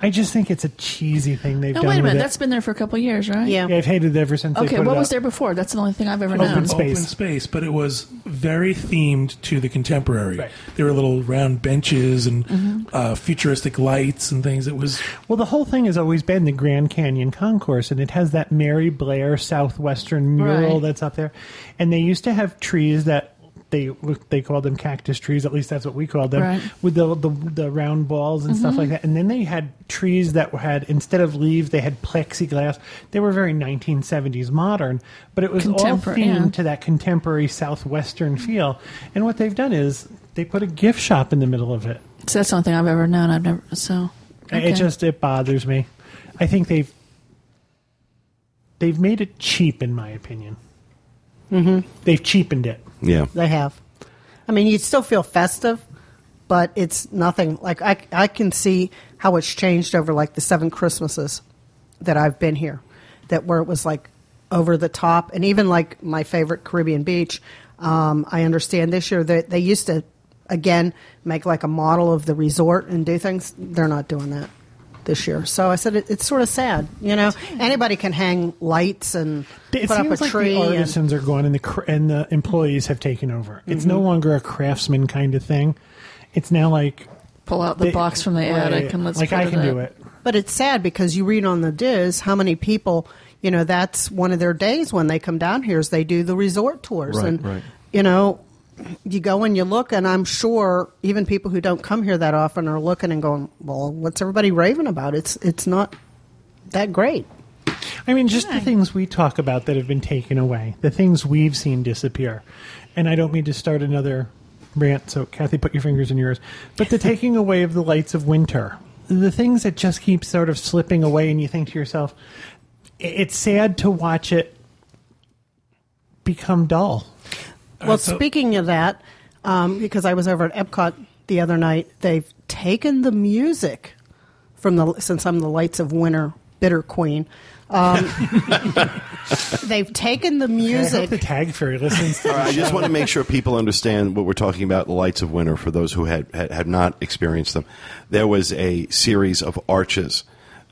I just think it's a cheesy thing they've No, done. wait a with minute. it. That's been there for a couple of years, right? Yeah. yeah, I've hated it ever since. they Okay, put what it was up. there before? That's the only thing I've ever known. Open known. space. Open space, but it was very themed to the contemporary. Right. There were little round benches and Mm-hmm. uh, futuristic lights and things. It was Well, the whole thing has always been the Grand Canyon Concourse, and it has that Mary Blair southwestern mural Right. that's up there. And they used to have trees that they they called them cactus trees. At least that's what we called them, Right. Mm-hmm. with the, the the round balls and stuff like that. And then they had trees that had instead of leaves, they had plexiglass. They were very 1970s modern, but it was all themed yeah. to that contemporary southwestern feel. And what they've done is they put a gift shop in the middle of it. So that's the only thing I've ever known. I've never. So. okay. It just it bothers me. I think they've they've made it cheap, in my opinion. Mm-hmm. They've cheapened it. Yeah. they have. I mean, you'd still feel festive, but it's nothing like I I can see how it's changed over like the seven Christmases that I've been here, that where it was like over the top, and even like my favorite Caribbean beach. Um, I understand this year that they used to again make like a model of the resort and do things. They're not doing that this year. So I said it, it's sort of sad. You know, anybody can hang lights and It put up a seems like tree. the and- artisans are gone, and the cr- and the employees have taken over. It's Mm-hmm. no longer a craftsman kind of thing. It's now like pull out the they- box from the attic and let's like put I can up. do it. But it's sad because you read on the DIS how many people, you know, that's one of their days when they come down here is they do the resort tours. Right, and, right. you know, you go and you look, and I'm sure even people who don't come here that often are looking and going, well, what's everybody raving about? It's, it's not that great. I I mean, just the things we talk about that have been taken away, the things we've seen disappear. And I don't mean to start another rant, so Kathy, put your fingers in yours. But the *laughs* taking away of the lights of winter, the things that just keep sort of slipping away, and you think to yourself, it's sad to watch it become dull. Well, so- speaking of that, um, because I was over at Epcot the other night, they've taken the music from the since I'm the Lights of Winter bitter queen. Um, *laughs* they've taken the I hope music. the tag fairy listens to All right, I just want to make sure people understand what we're talking about the lights of winter for those who had, had, had not experienced them. There was a series of arches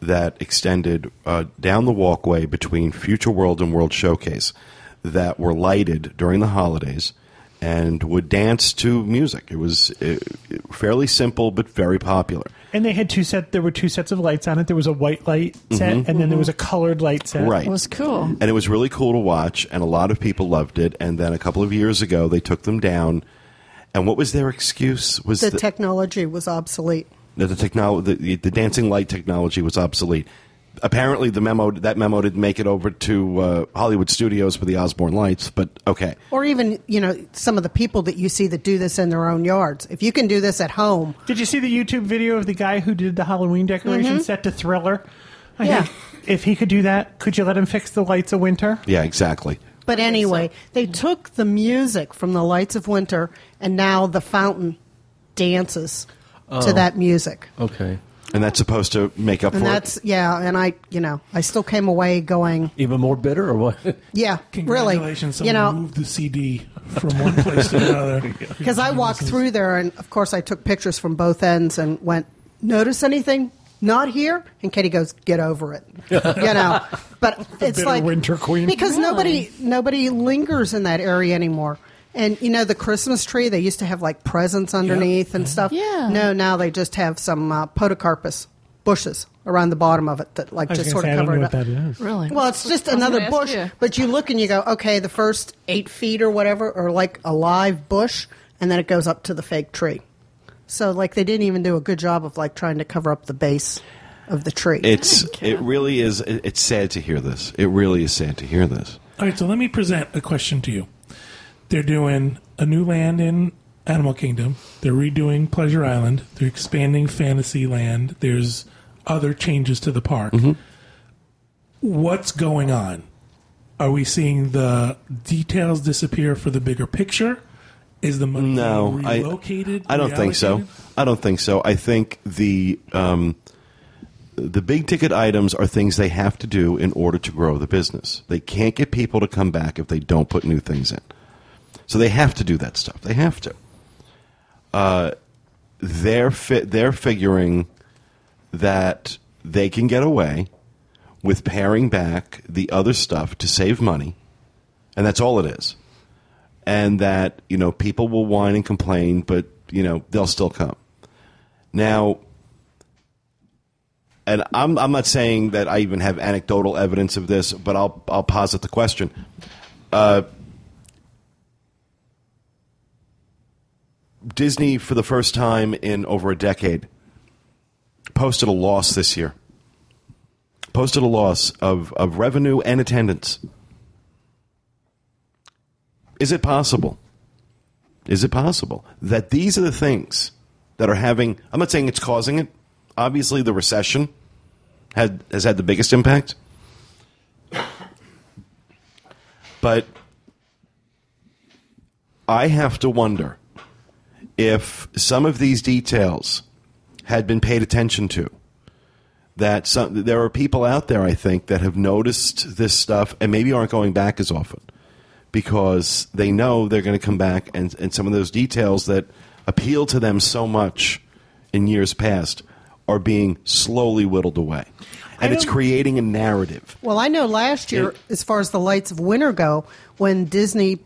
that extended uh, down the walkway between Future World and World Showcase that were lighted during the holidays and would dance to music. It was uh, fairly simple but very popular. And they had two set. There were two sets of lights on it. There was a white light set, and then there was a colored light set. Mm-hmm. Right. It was cool. and it was really cool to watch, and a lot of people loved it. And then a couple of years ago, they took them down. And what was their excuse? Was the the, technology was obsolete. that the technology, the, the dancing light technology, was obsolete. Apparently, the memo that memo didn't make it over to uh, Hollywood Studios for the Osborne lights. But okay, Or even, you know, some of the people that you see that do this in their own yards. If you can do this at home, Did you see the YouTube video of the guy who did the Halloween decoration set to Thriller? I Yeah. think if he could do that, could you let him fix the lights of winter? yeah, exactly. But anyway, they took the music from the Lights of Winter, and now the fountain dances to that music. Okay. And that's supposed to make up And for that's it. yeah, and I you know I still came away going Even more bitter, or what? *laughs* yeah really Congratulations, you someone know moved the CD from one place to another. *laughs* because I walked through there and of course I took pictures from both ends and went notice anything not here and Katie goes get over it *laughs* you know but it's bitter like winter queen. because nobody nobody lingers in that area anymore. And you know the Christmas tree they used to have like presents underneath and stuff. Yeah. No, now they just have some uh, podocarpus bushes around the bottom of it that like I just gonna sort say, I of don't cover know it what up. that is. Really? Well, it's just I was another bush, you. but you look and you go, okay, the first eight feet or whatever are like a live bush, and then it goes up to the fake tree. So, like, they didn't even do a good job of like trying to cover up the base of the tree. It's it really is. it- It's sad to hear this. It really is sad to hear this. All right, so let me present a question to you. They're doing a new land in Animal Kingdom. They're redoing Pleasure Island. They're expanding Fantasyland. There's other changes to the park. What's going on? Are we seeing the details disappear for the bigger picture? Is the money No, being I, relocated? I don't think so. I don't think so. I think the um, the big ticket items are things they have to do in order to grow the business. They can't get people to come back if they don't put new things in. So they have to do that stuff. They have to. Uh, they're fi- they're figuring that they can get away with paring back the other stuff to save money, and that's all it is and that you know people will whine and complain, but you know they'll still come. Now, and I'm I'm not saying that I even have anecdotal evidence of this, but I'll I'll posit the question. Uh, Disney, for the first time in over a decade, posted a loss this year. Posted a loss of, of revenue and attendance. Is it possible? Is it possible that these are the things that are having? I'm not saying it's causing it. Obviously, the recession had has had the biggest impact, but I have to wonder if some of these details had been paid attention to. That some, there are people out there, I think, that have noticed this stuff and maybe aren't going back as often because they know they're going to come back and, and some of those details that appeal to them so much in years past are being slowly whittled away. And it's creating a narrative. Well, I know last year, It- as far as the lights of winter go, when Disney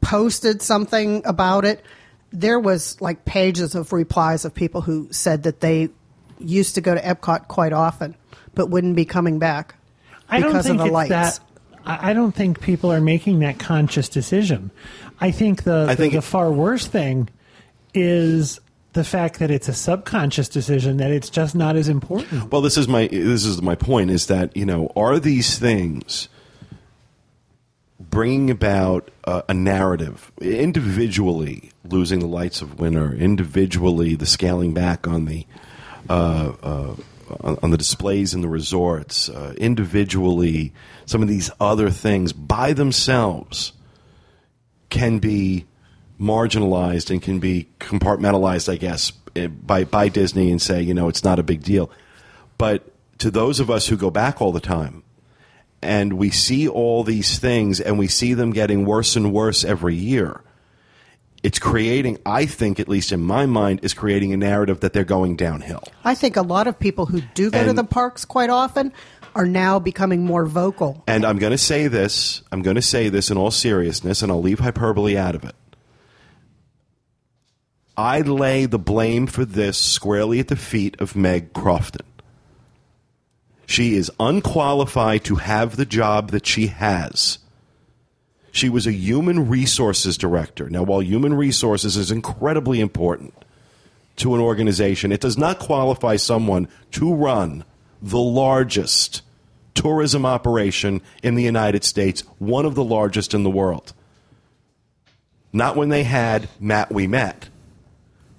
posted something about it, there was like pages of replies of people who said that they used to go to Epcot quite often, but wouldn't be coming back I don't think of the it's lights. that. I I don't think people are making that conscious decision. I think the I think the, it- the far worse thing is the fact that it's a subconscious decision that it's just not as important. Well, this is my this is my point is that you know are these things bringing about a narrative individually losing the lights of winter individually the scaling back on the uh, uh, on, on the displays in the resorts uh, individually some of these other things by themselves can be marginalized and can be compartmentalized, I guess, eh, by by Disney and say, you know, it's not a big deal. But to those of us who go back all the time and we see all these things and we see them getting worse and worse every year, it's creating, I think, at least in my mind, is creating a narrative that they're going downhill. I think a lot of people who do go to the parks quite often are now becoming more vocal. And I'm going to say this, I'm going to say this in all seriousness, and I'll leave hyperbole out of it. I lay the blame for this squarely at the feet of Meg Crofton. She is unqualified to have the job that she has. She was a human resources director. Now, while human resources is incredibly important to an organization, it does not qualify someone to run the largest tourism operation in the United States, one of the largest in the world. Not when they had Matt Ouimet,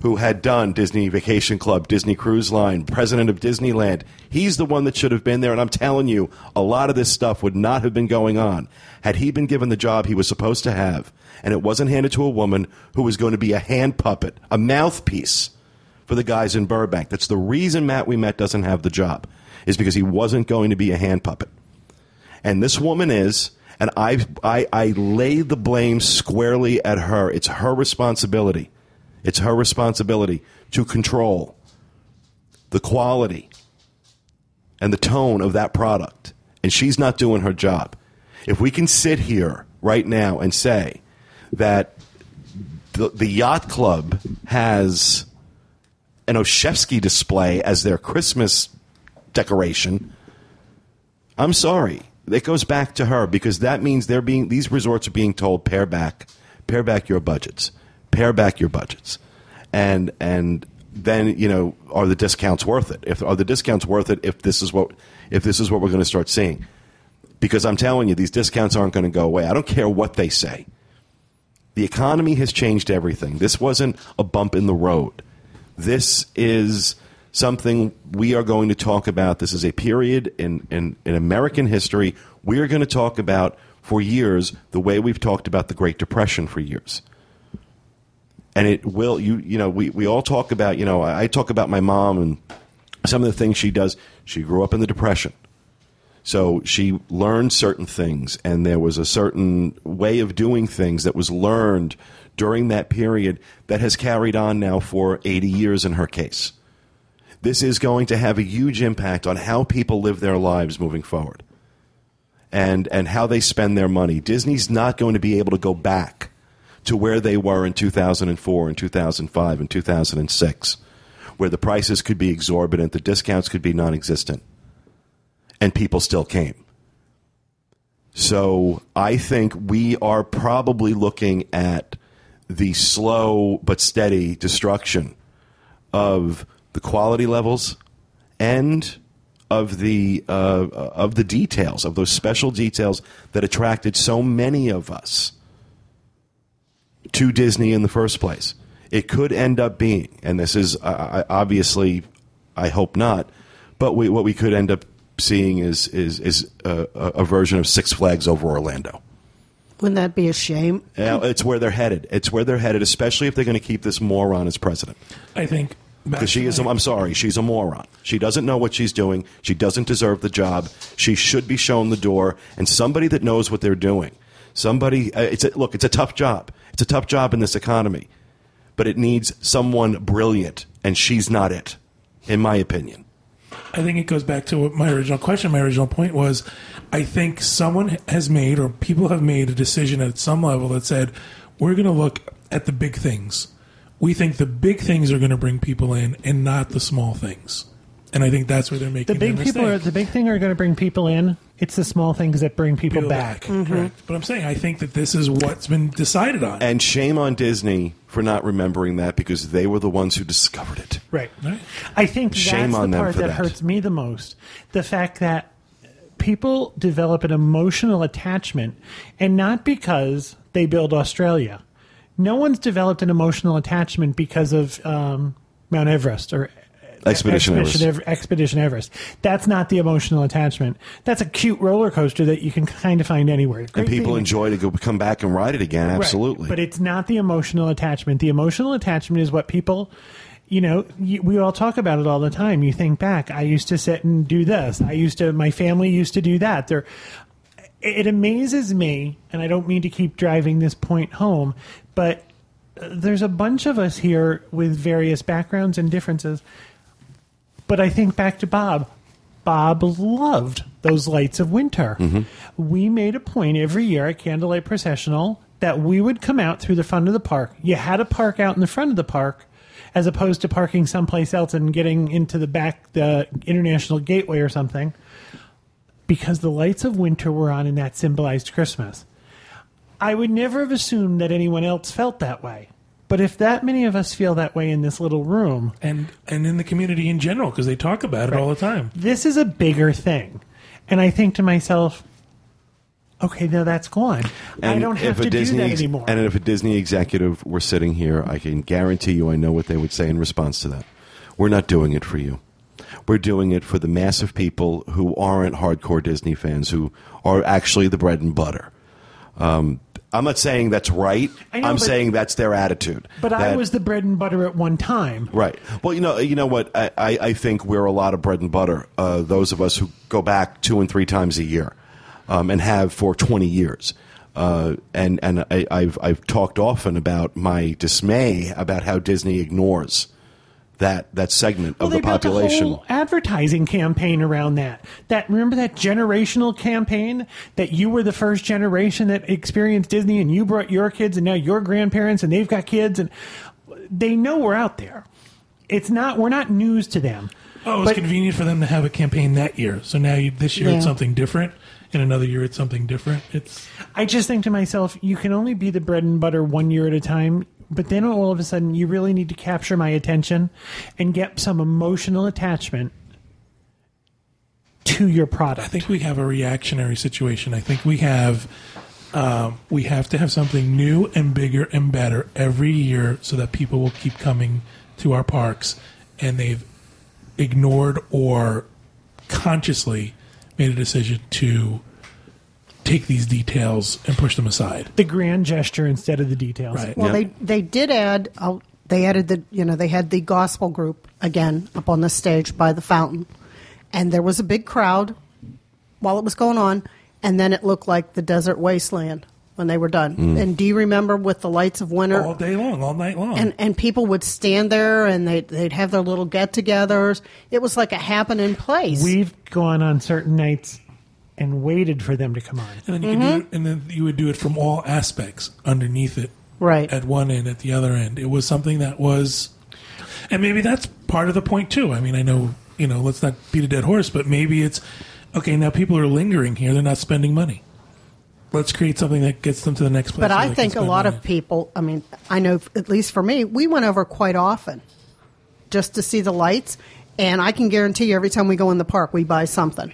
who had done Disney Vacation Club, Disney Cruise Line, president of Disneyland. He's the one that should have been there, and I'm telling you, a lot of this stuff would not have been going on had he been given the job he was supposed to have, and it wasn't handed to a woman who was going to be a hand puppet, a mouthpiece for the guys in Burbank. That's the reason Matt Ouimet doesn't have the job, is because he wasn't going to be a hand puppet. And this woman is, and I, I, I lay the blame squarely at her. It's her responsibility. It's her responsibility to control the quality and the tone of that product. And she's not doing her job. If we can sit here right now and say that the, the yacht club has an Olszewski display as their Christmas decoration, I'm sorry. It goes back to her because that means they're being these resorts are being told pare back, pare back your budgets, pare back your budgets, and and then you know are the discounts worth it? If are the discounts worth it? If this is what if this is what we're going to start seeing, because I'm telling you these discounts aren't going to go away. I don't care what they say. The economy has changed everything. This wasn't a bump in the road. This is something we are going to talk about. This is a period in, in, in American history we are going to talk about for years the way we've talked about the Great Depression for years. And it will, you, you know, we, we all talk about, you know, I talk about my mom and some of the things she does. She grew up in the Depression. So she learned certain things, and there was a certain way of doing things that was learned during that period that has carried on now for 80 years in her case. This is going to have a huge impact on how people live their lives moving forward and, and how they spend their money. Disney's not going to be able to go back to where they were in 2004 and 2005 and 2006, where the prices could be exorbitant, the discounts could be non existent and people still came. So I think we are probably looking at the slow but steady destruction of the quality levels and of the uh, of the details of those special details that attracted so many of us to Disney in the first place. It could end up being, and this is uh, obviously, I hope not, but we, what we could end up seeing is is is a, a version of Six Flags over Orlando. Wouldn't that be a shame? Yeah, it's where they're headed. It's where they're headed, especially if they're going to keep this moron as president. I think Because she is, a, I'm sorry, she's a moron. She doesn't know what she's doing. She doesn't deserve the job. She should be shown the door. And somebody that knows what they're doing, somebody, uh, it's a, look, it's a tough job. It's a tough job in this economy, but it needs someone brilliant, and she's not it, in my opinion. I think it goes back to my original question. My original point was, I think someone has made or people have made a decision at some level that said, we're going to look at the big things. We think the big things are going to bring people in and not the small things. And I think that's where they're making The big their people are the big thing are going to bring people in. It's the small things that bring people, People back. Correct. But I'm saying I think that this is what's been decided on. And shame on Disney for not remembering that because they were the ones who discovered it. Right. Right. I think Shame that's on the them part for that, that. hurts me the most. The fact that people develop an emotional attachment, and not because they build Australia. No one's developed an emotional attachment because of um, Mount Everest or Expedition Everest. Expedition Everest. That's not the emotional attachment. That's a cute roller coaster that you can kind of find anywhere. And people thing. enjoy to go come back and ride it again. Right. Absolutely. But it's not the emotional attachment. The emotional attachment is what people, you know, we all talk about it all the time. You think back, I used to sit and do this. I used to, my family used to do that. There, it amazes me, and I don't mean to keep driving this point home, but uh, there's a bunch of us here with various backgrounds and differences. But I think back to Bob. Bob loved those lights of winter. Mm-hmm. We made a point every year at Candlelight Processional that we would come out through the front of the park. You had to park out in the front of the park as opposed to parking someplace else and getting into the back, the International Gateway or something, because the lights of winter were on and that symbolized Christmas. I would never have assumed that anyone else felt that way. But if that many of us feel that way in this little room, and and in the community in general because they talk about it all the time. this is a bigger thing. And I think to myself, okay, now that's gone. I And don't have if a to Disney do that anymore. And if a Disney executive were sitting here, I can guarantee you I know what they would say in response to that. We're not doing it for you. We're doing it for the mass of people who aren't hardcore Disney fans, who are actually the bread and butter. Um, I'm not saying that's right. I know, I'm but- saying that's their attitude. but I was the bread and butter at one time. Right. Well, you know, you know what? I, I, I think we're a lot of bread and butter. Uh, those of us who go back two and three times a year, um, and have for twenty years. Uh, and and I, I've I've talked often about my dismay about how Disney ignores that that segment Well, of they the built a population. whole advertising campaign around that. That remember that generational campaign that you were the first generation that experienced Disney, and you brought your kids, and now your grandparents, and they've got kids, and they know we're out there. It's not we're not news to them. Oh, it was But- convenient for them to have a campaign that year. So now you, this year it's something different. In another year it's something different. It's I just think to myself, you can only be the bread and butter one year at a time. But then all of a sudden, you really need to capture my attention and get some emotional attachment to your product. I think we have a reactionary situation. I think we have um, we have to have something new and bigger and better every year so that people will keep coming to our parks. And they've ignored or consciously made a decision to take these details and push them aside. the grand gesture instead of the details. Right. Well, Yeah. they they did add. Uh, they added the you know they had the gospel group again up on the stage by the fountain, and there was a big crowd while it was going on, and then it looked like the desert wasteland when they were done. Mm. And do you remember with the lights of winter? All day long, all night long. and and people would stand there and they they'd have their little get-togethers. It was like a happening place. We've gone on certain nights and waited for them to come on. And then you could do mm-hmm. it, and then you would do it from all aspects underneath it, Right. At one end, at the other end, it was something that was, and maybe that's part of the point too. I mean, I know you know, let's not beat a dead horse, but maybe it's okay. Now people are lingering here; they're not spending money. Let's create something that gets them to the next place. But I think a lot money. of people, I mean, I know at least for me, we went over quite often just to see the lights. And I can guarantee you every time we go in the park, we buy something.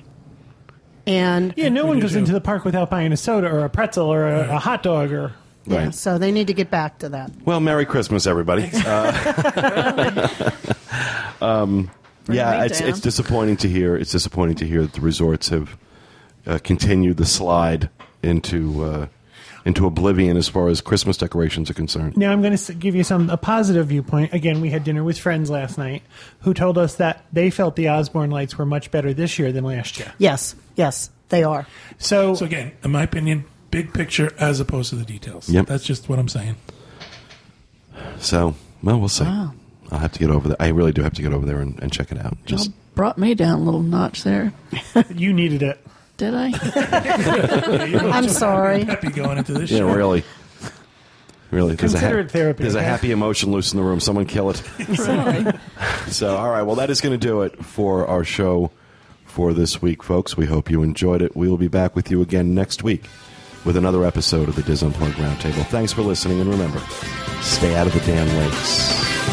And Yeah, no one goes too. into the park without buying a soda or a pretzel or a, a hot dog or. yeah, Right. so they need to get back to that. Well, Merry Christmas, everybody. Uh, *laughs* um, yeah, me it's down. it's disappointing to hear. It's disappointing to hear that the resorts have uh, continued the slide into uh, into oblivion as far as Christmas decorations are concerned. Now I'm going to give you some a positive viewpoint. Again, we had dinner with friends last night who told us that they felt the Osborne lights were much better this year than last year. Yes, yes, they are. So, So again, in my opinion, big picture as opposed to the details. Yep. That's just what I'm saying. So, well, we'll see. Wow. I'll have to get over there. I really do have to get over there and, and check it out. Just Y'all brought me down a little notch there. *laughs* you needed it. Did I? *laughs* I'm sorry. Happy going into this yeah, show. really. Really, there's a, Consider it therapy, there's a happy emotion loose in the room. Someone kill it. *laughs* Sorry. *laughs* so, all right. Well, that is going to do it for our show for this week, folks. We hope you enjoyed it. We will be back with you again next week with another episode of the DIS Unplugged Roundtable. Thanks for listening, and remember, stay out of the damn lakes.